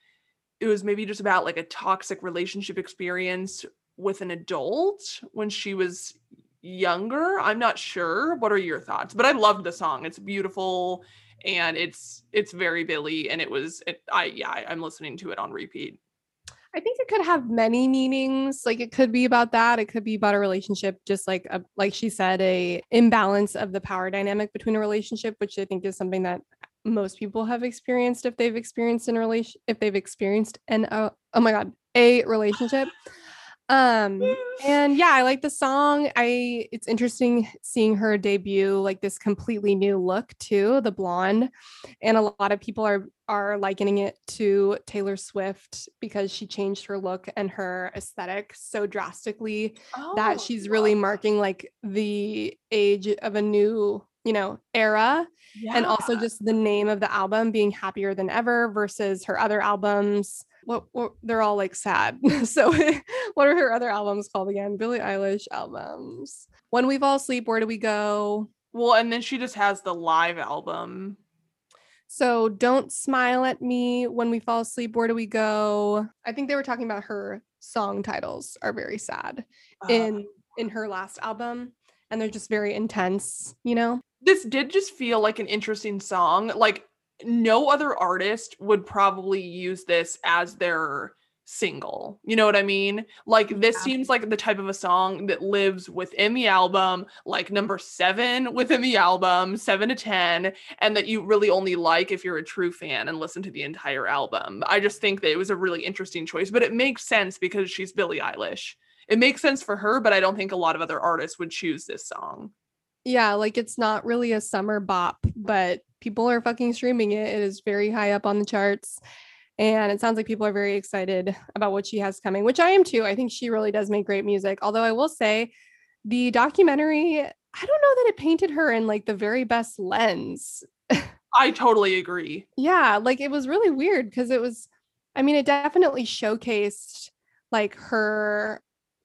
it was maybe just about like a toxic relationship experience with an adult when she was younger. I'm not sure. What are your thoughts? But I loved the song. It's beautiful and it's it's very Billie and it was it, I yeah, I, I'm listening to it on repeat. I think it could have many meanings. Like it could be about that. It could be about a relationship, just like a, like she said, a imbalance of the power dynamic between a relationship, which I think is something that most people have experienced if they've experienced in relation if they've experienced an uh, oh my god a relationship. Um and yeah i like the song. I it's interesting seeing her debut like this completely new look too the blonde and a lot of people are are likening it to taylor swift because she changed her look and her aesthetic so drastically oh, that she's really marking like the age of a new you know era yeah. and also just the name of the album being happier than ever versus her other albums. What, what they're all like sad. So what are her other albums called again? Billie eilish albums. When we fall asleep where do we go? Well and then she just has the live album. So don't smile at me when we fall asleep where do we go? I think they were talking about her song titles are very sad uh, in in her last album and they're just very intense you know this did just feel like an interesting song. Like no other artist would probably use this as their single. You know what I mean? Like this yeah. seems like the type of a song that lives within the album, like number 7 within the album, 7 to 10, and that you really only like if you're a true fan and listen to the entire album. I just think that it was a really interesting choice, but it makes sense because she's Billie Eilish. It makes sense for her, but I don't think a lot of other artists would choose this song. Yeah, like it's not really a summer bop, but people are fucking streaming it. It is very high up on the charts. And it sounds like people are very excited about what she has coming, which I am too. I think she really does make great music. Although I will say the documentary, I don't know that it painted her in like the very best lens. I totally agree. Yeah, like it was really weird because it was, I mean, it definitely showcased like her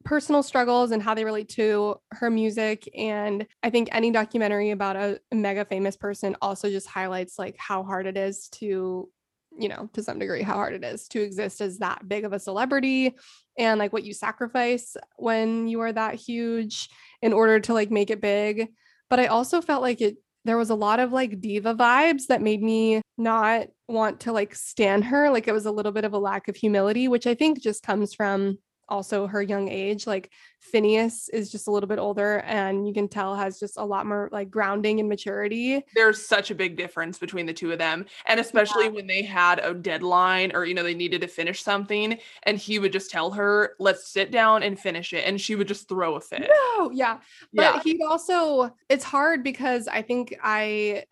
personal struggles and how they relate to her music and i think any documentary about a, mega famous person also just highlights like how hard it is to you know to some degree how hard it is to exist as that big of a celebrity and like what you sacrifice when you are that huge in order to like make it big. But i also felt like it there was a lot of like diva vibes that made me not want to like stand her like it was a little bit of a lack of humility which i think just comes from also her young age. Like Finneas is just a little bit older and you can tell has just a lot more like grounding and maturity. There's such a big difference between the two of them. And especially yeah. when they had a deadline or, you know, they needed to finish something and he would just tell her, let's sit down and finish it. And she would just throw a fit. No, yeah. But yeah. he'd also, it's hard because I think I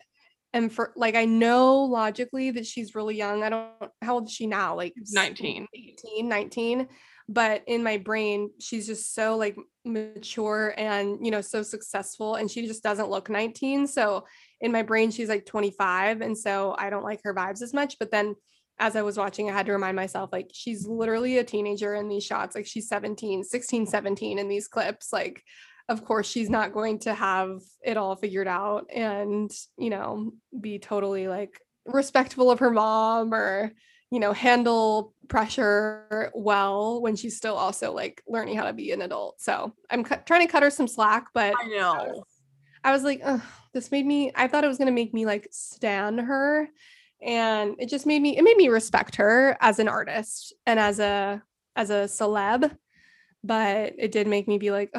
and for like I know logically that she's really young. I don't how old is she now? Like 19. 18, 19 but in my brain she's just so like mature and you know so successful and she just doesn't look 19 so in my brain she's like 25 and so i don't like her vibes as much but then as i was watching i had to remind myself like she's literally a teenager in these shots like she's 17 16 17 in these clips like of course she's not going to have it all figured out and you know be totally like respectful of her mom or you know, handle pressure well when she's still also like learning how to be an adult. So I'm cu- trying to cut her some slack, but I know. I was, I was like, this made me, I thought it was going to make me like stand her. And it just made me, it made me respect her as an artist and as a, as a celeb. But it did make me be like,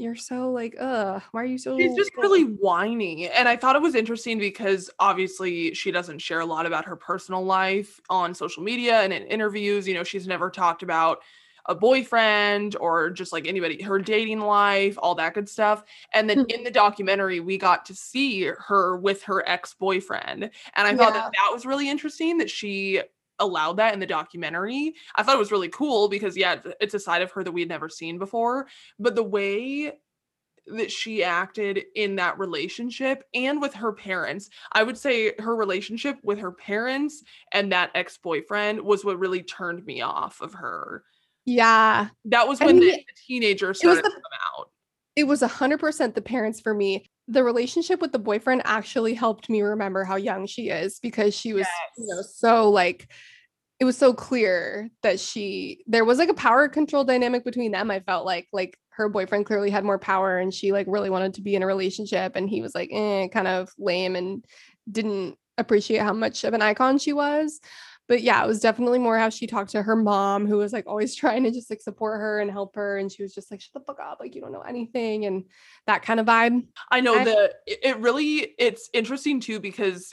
you're so like, uh, why are you so? She's just really whiny. And I thought it was interesting because obviously she doesn't share a lot about her personal life on social media and in interviews. You know, she's never talked about a boyfriend or just like anybody, her dating life, all that good stuff. And then in the documentary, we got to see her with her ex boyfriend. And I thought yeah. that that was really interesting that she allowed that in the documentary. I thought it was really cool because yeah, it's a side of her that we had never seen before. But the way that she acted in that relationship and with her parents. I would say her relationship with her parents and that ex-boyfriend was what really turned me off of her. Yeah. That was when the, the teenagers started the, to come out. It was a hundred percent the parents for me. The relationship with the boyfriend actually helped me remember how young she is because she was, yes. you know, so like it was so clear that she there was like a power control dynamic between them. I felt like like her boyfriend clearly had more power and she like really wanted to be in a relationship and he was like eh, kind of lame and didn't appreciate how much of an icon she was but yeah, it was definitely more how she talked to her mom, who was like always trying to just like support her and help her. And she was just like, shut the fuck up, like you don't know anything, and that kind of vibe. I know that it really it's interesting too because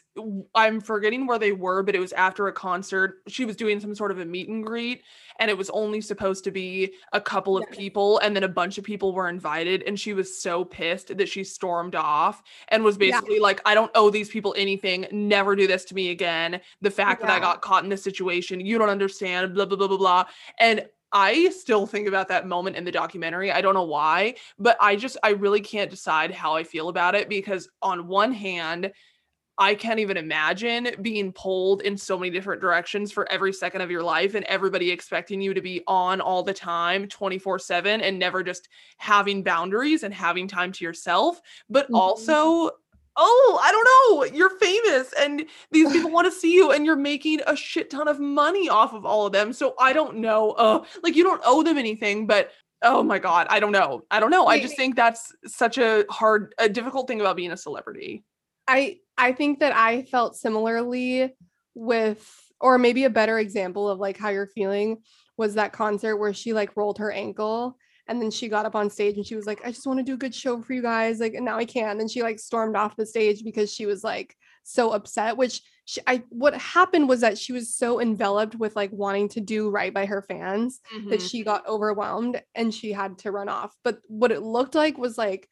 I'm forgetting where they were, but it was after a concert. She was doing some sort of a meet and greet, and it was only supposed to be a couple of people, and then a bunch of people were invited, and she was so pissed that she stormed off and was basically yeah. like, I don't owe these people anything. Never do this to me again. The fact yeah. that I got caught in this situation. You don't understand, blah, blah, blah, blah, blah. And I still think about that moment in the documentary. I don't know why, but I just, I really can't decide how I feel about it because, on one hand, I can't even imagine being pulled in so many different directions for every second of your life and everybody expecting you to be on all the time 24 7 and never just having boundaries and having time to yourself. But mm-hmm. also, oh, I don't know, you're famous and these people want to see you and you're making a shit ton of money off of all of them. So I don't know. Uh, like you don't owe them anything, but oh my God, I don't know. I don't know. I just think that's such a hard, a difficult thing about being a celebrity. I I think that I felt similarly with or maybe a better example of like how you're feeling was that concert where she like rolled her ankle and then she got up on stage and she was like, I just want to do a good show for you guys. Like, and now I can. And she like stormed off the stage because she was like so upset, which she, I, what happened was that she was so enveloped with like wanting to do right by her fans mm-hmm. that she got overwhelmed and she had to run off. But what it looked like was like,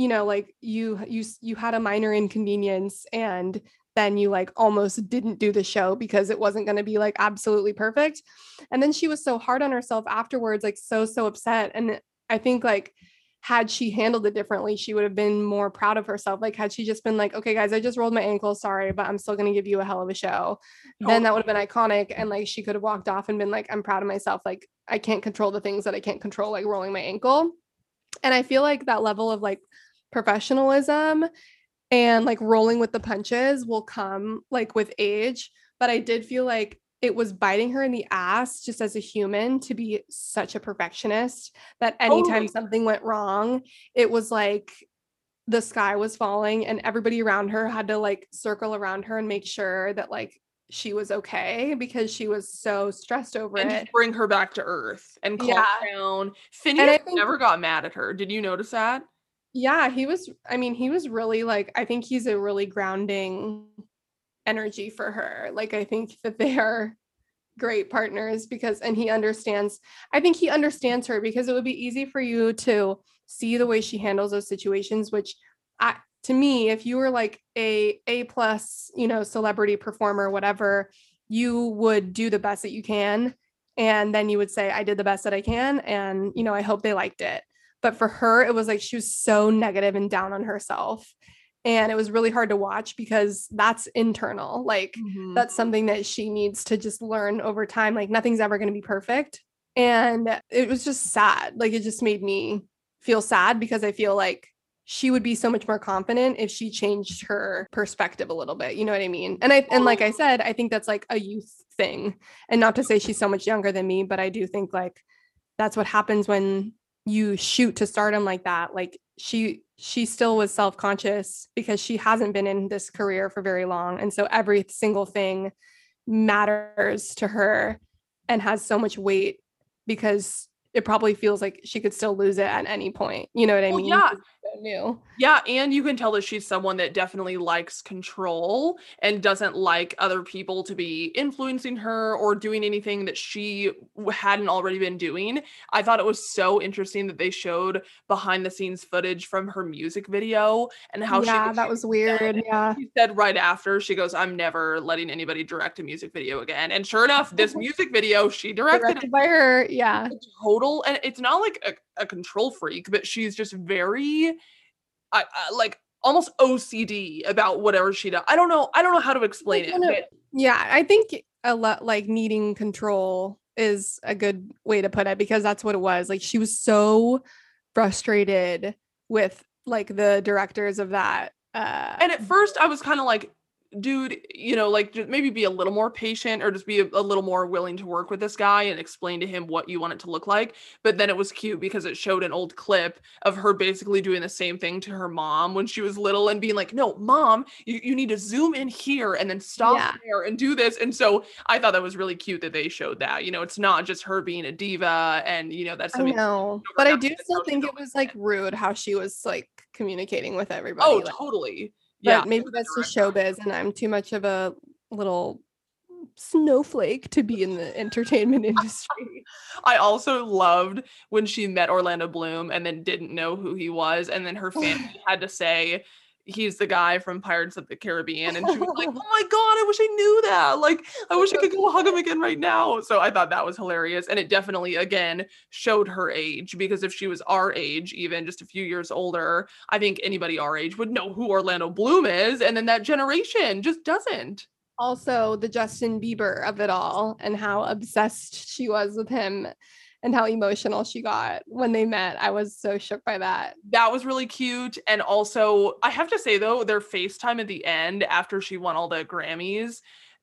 you know, like you, you, you had a minor inconvenience and then you like almost didn't do the show because it wasn't going to be like absolutely perfect. And then she was so hard on herself afterwards, like so, so upset. And I think like, had she handled it differently, she would have been more proud of herself. Like, had she just been like, okay, guys, I just rolled my ankle, sorry, but I'm still going to give you a hell of a show, oh, then that would have been iconic. And like, she could have walked off and been like, I'm proud of myself. Like, I can't control the things that I can't control, like rolling my ankle. And I feel like that level of like professionalism and like rolling with the punches will come like with age but i did feel like it was biting her in the ass just as a human to be such a perfectionist that anytime oh. something went wrong it was like the sky was falling and everybody around her had to like circle around her and make sure that like she was okay because she was so stressed over and it. bring her back to earth and calm Yeah. down. Finneas think- never got mad at her. Did you notice that? Yeah, he was I mean, he was really like I think he's a really grounding energy for her. Like I think that they are great partners because and he understands I think he understands her because it would be easy for you to see the way she handles those situations which I to me if you were like a A plus, you know, celebrity performer whatever, you would do the best that you can and then you would say I did the best that I can and you know, I hope they liked it but for her it was like she was so negative and down on herself and it was really hard to watch because that's internal like Mhm. that's something that she needs to just learn over time like nothing's ever going to be perfect and it was just sad like it just made me feel sad because i feel like she would be so much more confident if she changed her perspective a little bit you know what i mean and i and like i said i think that's like a youth thing and not to say she's so much younger than me but i do think like that's what happens when you shoot to stardom like that like she she still was self-conscious because she hasn't been in this career for very long and so every single thing matters to her and has so much weight because it probably feels like she could still lose it at any point you know what i Well, mean yeah. So new. Yeah, and you can tell that she's someone that definitely likes control and doesn't like other people to be influencing her or doing anything that she hadn't already been doing. I thought it was so interesting that they showed behind the scenes footage from her music video and how yeah she that was weird yeah. she said right after she goes i'm never letting anybody direct a music video again. And sure enough this music video she directed directed by her yeah. total and it's not like a, a control freak but she's just very I, I like almost ocd about whatever she does i don't know i don't know how to explain it but Yeah, I think a lot like needing control is a good way to put it because that's what it was. Like she was so frustrated with like the directors of that. Uh and at first i was kind of like dude you know like just maybe be a little more patient or just be a, a little more willing to work with this guy and explain to him what you want it to look like but then it was cute because it showed an old clip of her basically doing the same thing to her mom when she was little and being like no mom you, you need to zoom in here and then stop Yeah. there and do this and so i thought that was really cute that they showed that you know it's not just her being a diva and you know that's I know, but I do still think it was like rude how she was like communicating with everybody. oh like, totally yeah maybe that's just showbiz and I'm too much of a little snowflake to be in the entertainment industry. I also loved when she met Orlando Bloom and then didn't know who he was, and then her family had to say he's the guy from Pirates of the Caribbean, and she was like, "Oh my god, I wish I knew that! Like, I wish I could go hug him again right now." So I thought that was hilarious, and it definitely again showed her age because if she was our age, even just a few years older, I think anybody our age would know who Orlando Bloom is, and then that generation just doesn't. also the Justin Bieber of it all and how obsessed she was with him and how emotional she got when they met. I was so shook by that. that was really cute. And also, I have to say though, their FaceTime at the end after she won all the Grammys,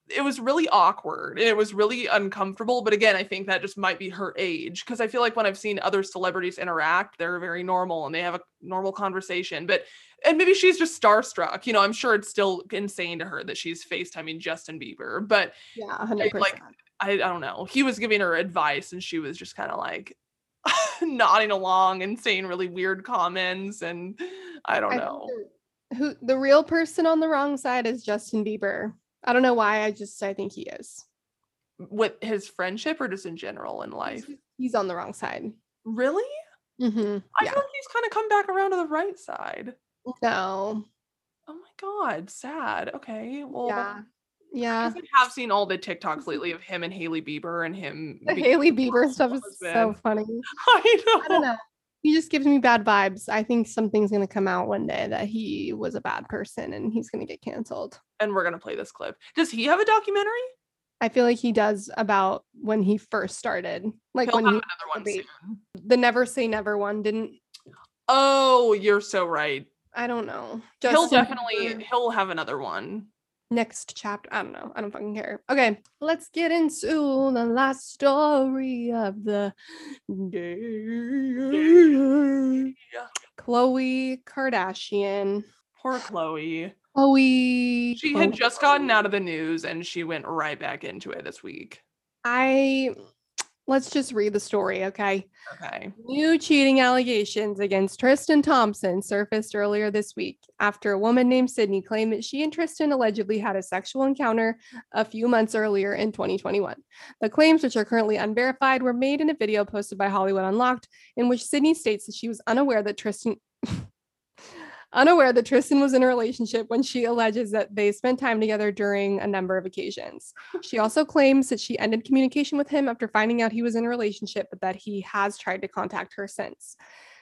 it was really awkward. It was really uncomfortable. But again, I think that just might be her age because I feel like when I've seen other celebrities interact, they're very normal and they have a normal conversation. But and maybe she's just starstruck. You know, I'm sure it's still insane to her that she's FaceTiming Justin Bieber. But Yeah, 100%. like, I, I don't know. He was giving her advice and she was just kind of like nodding along and saying really weird comments and I don't I know. the- who the real person on the wrong side is Justin Bieber. I don't know why. I just I think he is. With his friendship or just in general in life. He's- He's on the wrong side. Really? Mhm, I Yeah. feel like he's kind of come back around to the right side. No. Oh my god, sad. Okay. Well Yeah. Yeah. I have seen all the TikToks lately of him and Hailey Bieber and him. The Hailey Bieber stuff is so funny. I know. I don't know. He just gives me bad vibes. I think something's gonna come out one day that he was a bad person and he's gonna get canceled. And we're gonna play this clip. Does he have a documentary? I feel like he does about when he first started, like He'll when have he another one soon. the Never Say Never one didn't. Oh, you're so right. I don't know. he'll definitely Bieber, he'll have another one. Next chapter. I don't know. I don't fucking care. Okay, let's get into the last story of the day. Khloe Kardashian. Poor Khloe. Khloe. She had just gotten out of the news and she went right back into it this week. I let's just read the story, okay? Okay. New cheating allegations against Tristan Thompson surfaced earlier this week after a woman named Sydney claimed that she and Tristan allegedly had a sexual encounter a few months earlier in 2021. The claims, which are currently unverified, were made in a video posted by Hollywood Unlocked, in which Sydney states that she was unaware that Tristan unaware that Tristan was in a relationship when she alleges that they spent time together during a number of occasions. She also claims that she ended communication with him after finding out he was in a relationship, but that he has tried to contact her since.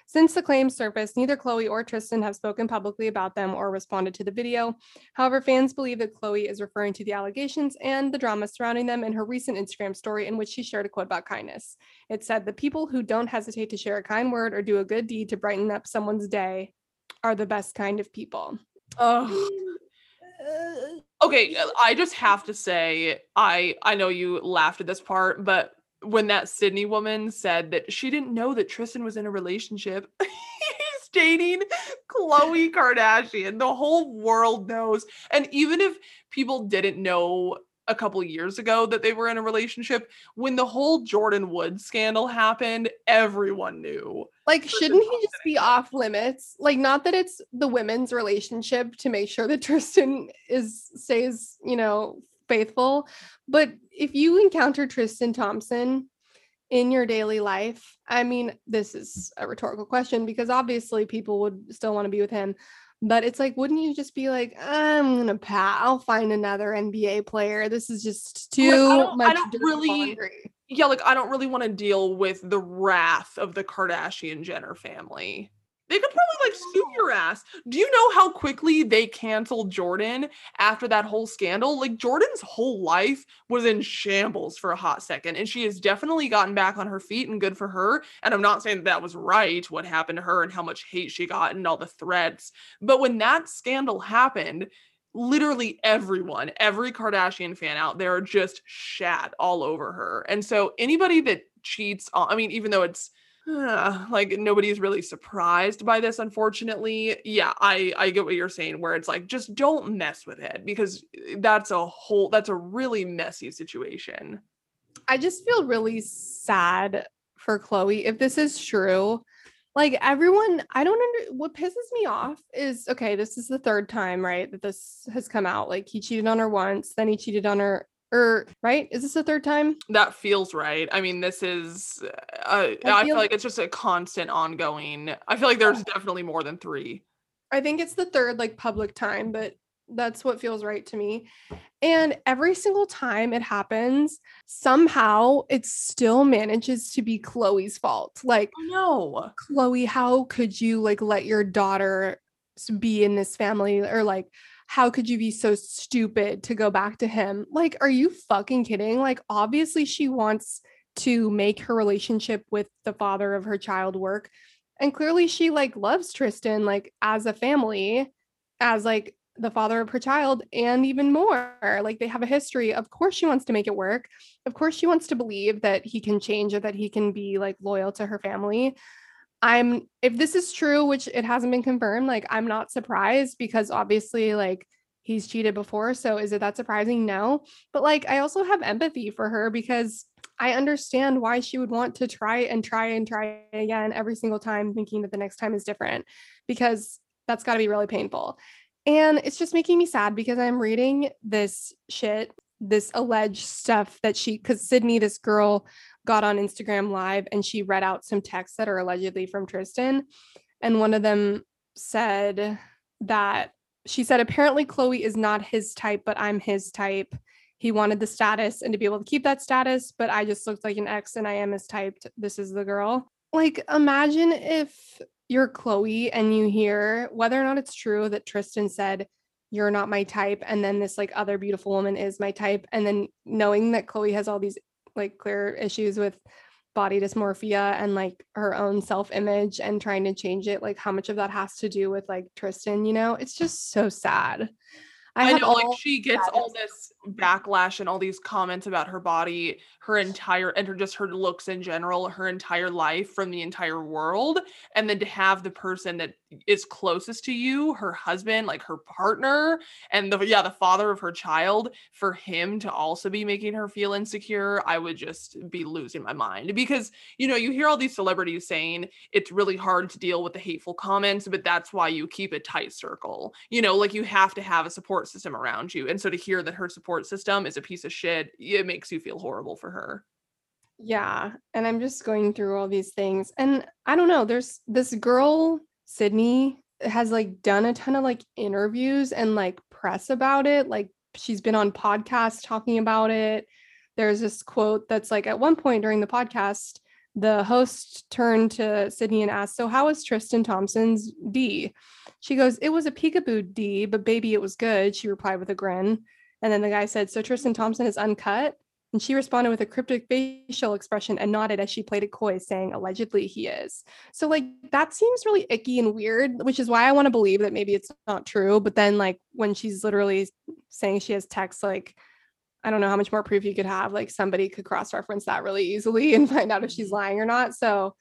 Since the claims surfaced, neither Khloe or Tristan have spoken publicly about them or responded to the video. However, fans believe that Khloe is referring to the allegations and the drama surrounding them in her recent Instagram story, in which she shared a quote about kindness. It said, The people who don't hesitate to share a kind word or do a good deed to brighten up someone's day are the best kind of people. Oh. Okay, I just have to say, I I know you laughed at this part, but when that Sydney woman said that she didn't know that Tristan was in a relationship, he's dating Khloe Kardashian. The whole world knows. And even if people didn't know a couple years ago that they were in a relationship, when the whole Jordyn Woods scandal happened, everyone knew. Like, shouldn't he just be off limits? Like, not that it's the women's relationship to make sure that Tristan is stays, you know, faithful, but if you encounter Tristan Thompson in your daily life, I mean, this is a rhetorical question because obviously people would still want to be with him. But it's like, wouldn't you just be like, I'm gonna pat, I'll find another NBA player. This is just too Like, I don't- I much don't really- laundry." Yeah, like I don't really want to deal with the wrath of the Kardashian Jenner family. They could probably like sue your ass. Do you know how quickly they canceled Jordyn after that whole scandal? Like Jordyn's whole life was in shambles for a hot second, and she has definitely gotten back on her feet and good for her. And I'm not saying that, that was right, what happened to her and how much hate she got and all the threats. But when that scandal happened, literally everyone, every Kardashian fan out there just shat all over her. And so anybody that cheats on, I mean, even though it's uh, like nobody's really surprised by this, unfortunately. Yeah, I I get what you're saying, where it's like just don't mess with it because that's a whole that's a really messy situation. I just feel really sad for Khloe if this is true. Like everyone, I don't under what pisses me off is okay, this is the third time, right, that this has come out. Like he cheated on her once, then he cheated on her or right? Is this the third time? That feels right. I mean, this is uh, I, I feel feel- like it's just a constant ongoing. I feel like there's definitely more than 3. I think it's the third like public time, but that's what feels right to me. And every single time it happens, somehow it still manages to be Khloe's fault. Like No. Khloe, how could you like let your daughter be in this family or like how could you be so stupid to go back to him? Like are you fucking kidding? Like obviously she wants to make her relationship with the father of her child work. And clearly she like loves Tristan like as a family as like the father of her child and even more. Like they have a history. Of course she wants to make it work. Of course she wants to believe that he can change or that he can be like loyal to her family i'm if this is true which it hasn't been confirmed like i'm not surprised because obviously like he's cheated before so is it that surprising? No. But like i also have empathy for her because i understand why she would want to try and try and try again every single time thinking that the next time is different because that's got to be really painful. And it's just making me sad because I'm reading this shit, this alleged stuff that she, because Sydney, this girl, got on Instagram Live and she read out some texts that are allegedly from Tristan. And one of them said that she said, apparently Khloe is not his type, but I'm his type. He wanted the status and to be able to keep that status, but I just looked like an ex and I am his type. This is the girl. Like, imagine if you're Khloe and you hear whether or not it's true that Tristan said, You're not my type. And then this like other beautiful woman is my type. And then knowing that Khloe has all these like clear issues with body dysmorphia and like her own self image and trying to change it, like how much of that has to do with like Tristan, you know, it's just so sad. I, have know, like she gets all this backlash and all these comments about her body, her entire and her just her looks in general, her entire life from the entire world, and then to have the person that is closest to you, her husband, like her partner, and the yeah, the father of her child, for him to also be making her feel insecure, I would just be losing my mind because you know, you hear all these celebrities saying it's really hard to deal with the hateful comments, but that's why you keep a tight circle. You know, like you have to have a support system around you. And so to hear that her support system is a piece of shit, it makes you feel horrible for her. Yeah, and I'm just going through all these things. And I don't know, there's this girl, Sydney, has like done a ton of like interviews and like press about it. Like she's been on podcasts talking about it. There's this quote that's like at one point during the podcast, the host turned to Sydney and asked, So, how is Tristan Thompson's D? She goes, It was a peekaboo D, but baby, it was good. She replied with a grin. And then the guy said, So, Tristan Thompson is uncut? And she responded with a cryptic facial expression and nodded as she played it coy, saying, allegedly he is. So, like, that seems really icky and weird, which is why I want to believe that maybe it's not true. But then, like, when she's literally saying she has text, like, I don't know how much more proof you could have. Like, somebody could cross reference that really easily and find out if she's mm-hmm. lying or not. So,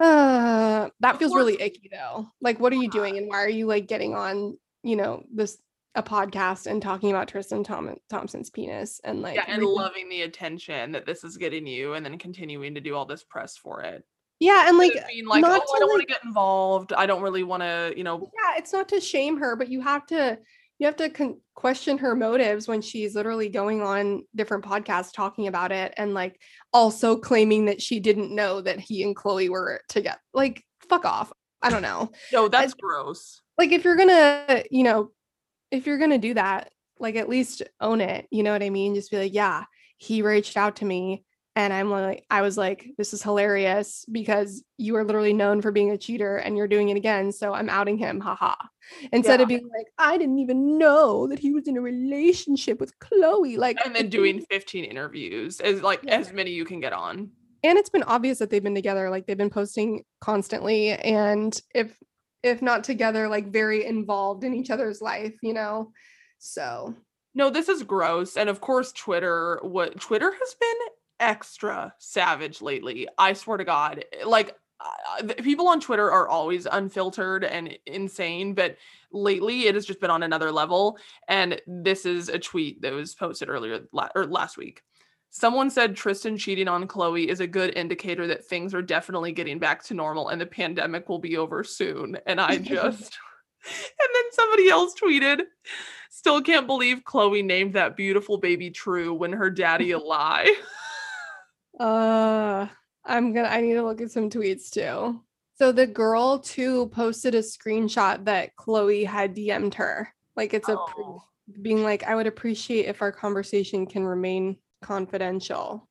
uh, that feels really icky though. Like, what are you doing? And why are you like getting on, you know, this a podcast and talking about Tristan Thom- Thompson's penis and like yeah, and loving the attention that this is getting you and then continuing to do all this press for it. yeah, and like being like, not oh, I don't want to get involved. I don't really want to, you know, yeah, it's not to shame her, but you have to you have to con- question her motives when she's literally going on different podcasts talking about it and like also claiming that she didn't know that he and Khloe were together. Like, fuck off. I don't know. no, that's gross. like if you're gonna you know if you're gonna do that like at least own it you know what i mean just be like yeah he reached out to me and i'm like i was like this is hilarious because you are literally known for being a cheater and you're doing it again so i'm outing him haha instead of being like i didn't even know that he was in a relationship with khloe like And then doing 15 interviews as like Yeah. as many you can get on. and it's been obvious that they've been together like they've been posting constantly and if if not together like very involved in each other's life you know so No, this is gross. And of course, Twitter, what Twitter has been extra savage lately. I swear to God. Like, uh, people on Twitter are always unfiltered and insane, but lately it has just been on another level. And this is a tweet that was posted earlier or last week. Someone said Tristan cheating on Khloe is a good indicator that things are definitely getting back to normal and the pandemic will be over soon. And I just, and then somebody else tweeted, still can't believe Khloe named that beautiful baby True when her daddy a lie. Uh, I'm gonna. I need to look at some tweets too. So the girl too posted a screenshot that Khloe had DM'd her. Like it's a proof, Oh. being like, I would appreciate if our conversation can remain confidential.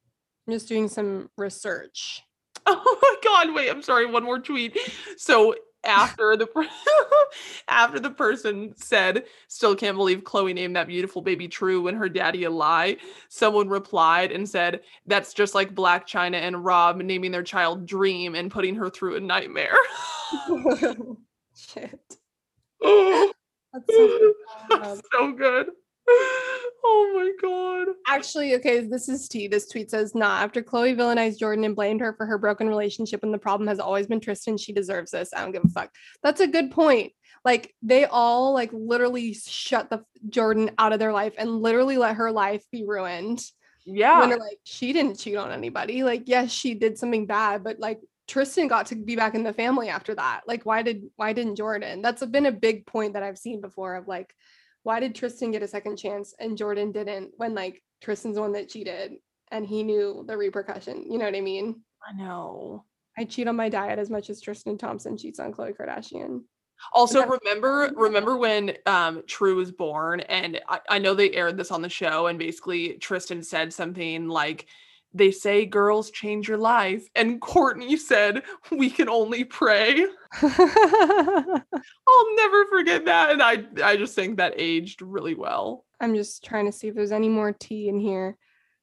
I'm just doing some research. Oh my god, wait, I'm sorry, one more tweet. So after the after the person said still can't believe Khloe named that beautiful baby True when her daddy a lie, someone replied and said that's just like Blac Chyna and Rob naming their child Dream and putting her through a nightmare. Shit. That's so that's so good. Oh my god. Actually, okay, this is T. This tweet says, nah, after Khloe villainized Jordyn and blamed her for her broken relationship when the problem has always been Tristan, she deserves this. I don't give a fuck. That's a good point. Like they all like literally shut the Jordyn out of their life and literally let her life be ruined. Yeah. When they're like, she didn't cheat on anybody. Like, yes, she did something bad, but like Tristan got to be back in the family after that. Like, why did why didn't Jordyn? That's been a big point that I've seen before of like, why did Tristan get a second chance and Jordyn didn't when like Tristan's the one that cheated and he knew the repercussion. You know what I mean? I know. I cheat on my diet as much as Tristan Thompson cheats on Khloe Kardashian. Also, remember remember when um True was born, and I, I know they aired this on the show, and basically Tristan said something like, "They say girls change your life," and Kourtney said, "We can only pray." I'll never forget that, and I I just think that aged really well. I'm just trying to see if there's any more tea in here.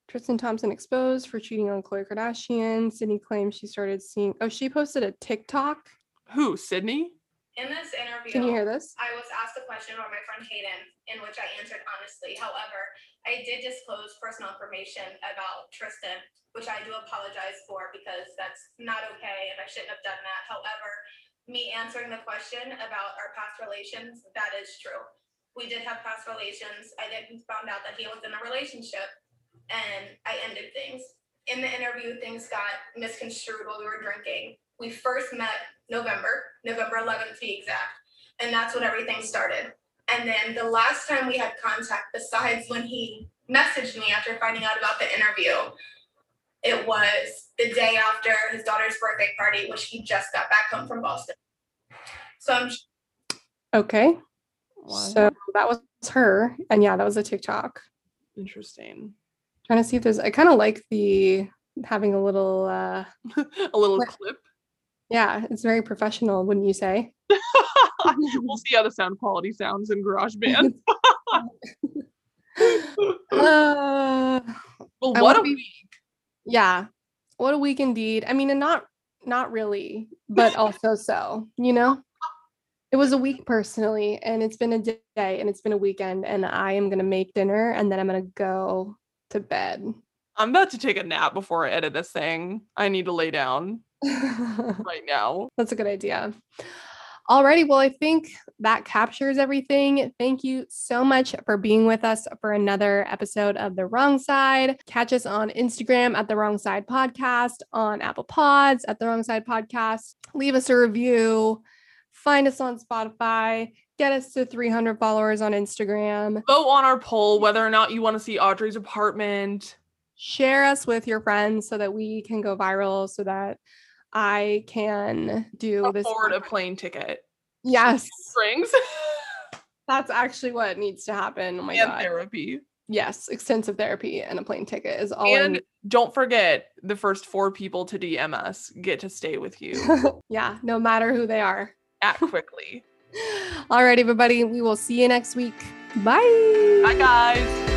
Tristan Thompson exposed for cheating on Khloe Kardashian. Sydney claims she started seeing. Oh, she posted a TikTok. Who? Sydney? In this interview, Can you hear this? I was asked a question by my friend Hayden, in which I answered honestly. However, I did disclose personal information about Tristan, which I do apologize for because that's not okay and I shouldn't have done that. However, me answering the question about our past relations, that is true. We did have past relations. I then found out that he was in a relationship and I ended things. In the interview, things got misconstrued while we were drinking. We first met November, November 11th to be exact, and that's when everything started. And then the last time we had contact, besides when he messaged me after finding out about the interview, it was the day after his daughter's birthday party, which he just got back home from Boston. So I'm Okay. Wow. So that was her. And yeah, that was a TikTok. Interesting. Trying to see if there's I kind of like the having a little uh a little clip. Yeah, it's very professional, wouldn't you say? we'll see how the sound quality sounds in GarageBand. uh, well, what a be- week. yeah. What a week indeed. I mean, and not not really, but also so, you know? It was a week personally, and it's been a day and it's been a weekend, and I am gonna make dinner and then I'm gonna go to bed. I'm about to take a nap before I edit this thing. I need to lay down right now. That's a good idea. Alrighty, well, I think that captures everything. Thank you so much for being with us for another episode of The Wrong Side. Catch us on Instagram at The Wrong Side Podcast, on Apple Pods at The Wrong Side Podcast. Leave us a review. Find us on Spotify. Get us to 300 followers on Instagram. Vote on our poll whether or not you want to see Audrey's apartment. Share us with your friends so that we can go viral, so that I can do this. Afford a plane ticket. Yes. Springs That's actually what needs to happen. Oh my and god. therapy. Yes, extensive therapy and a plane ticket is all And need. don't forget the first four people to DM us get to stay with you yeah, no matter who they are. Act quickly. All right, everybody. We will see you next week. Bye. Bye guys.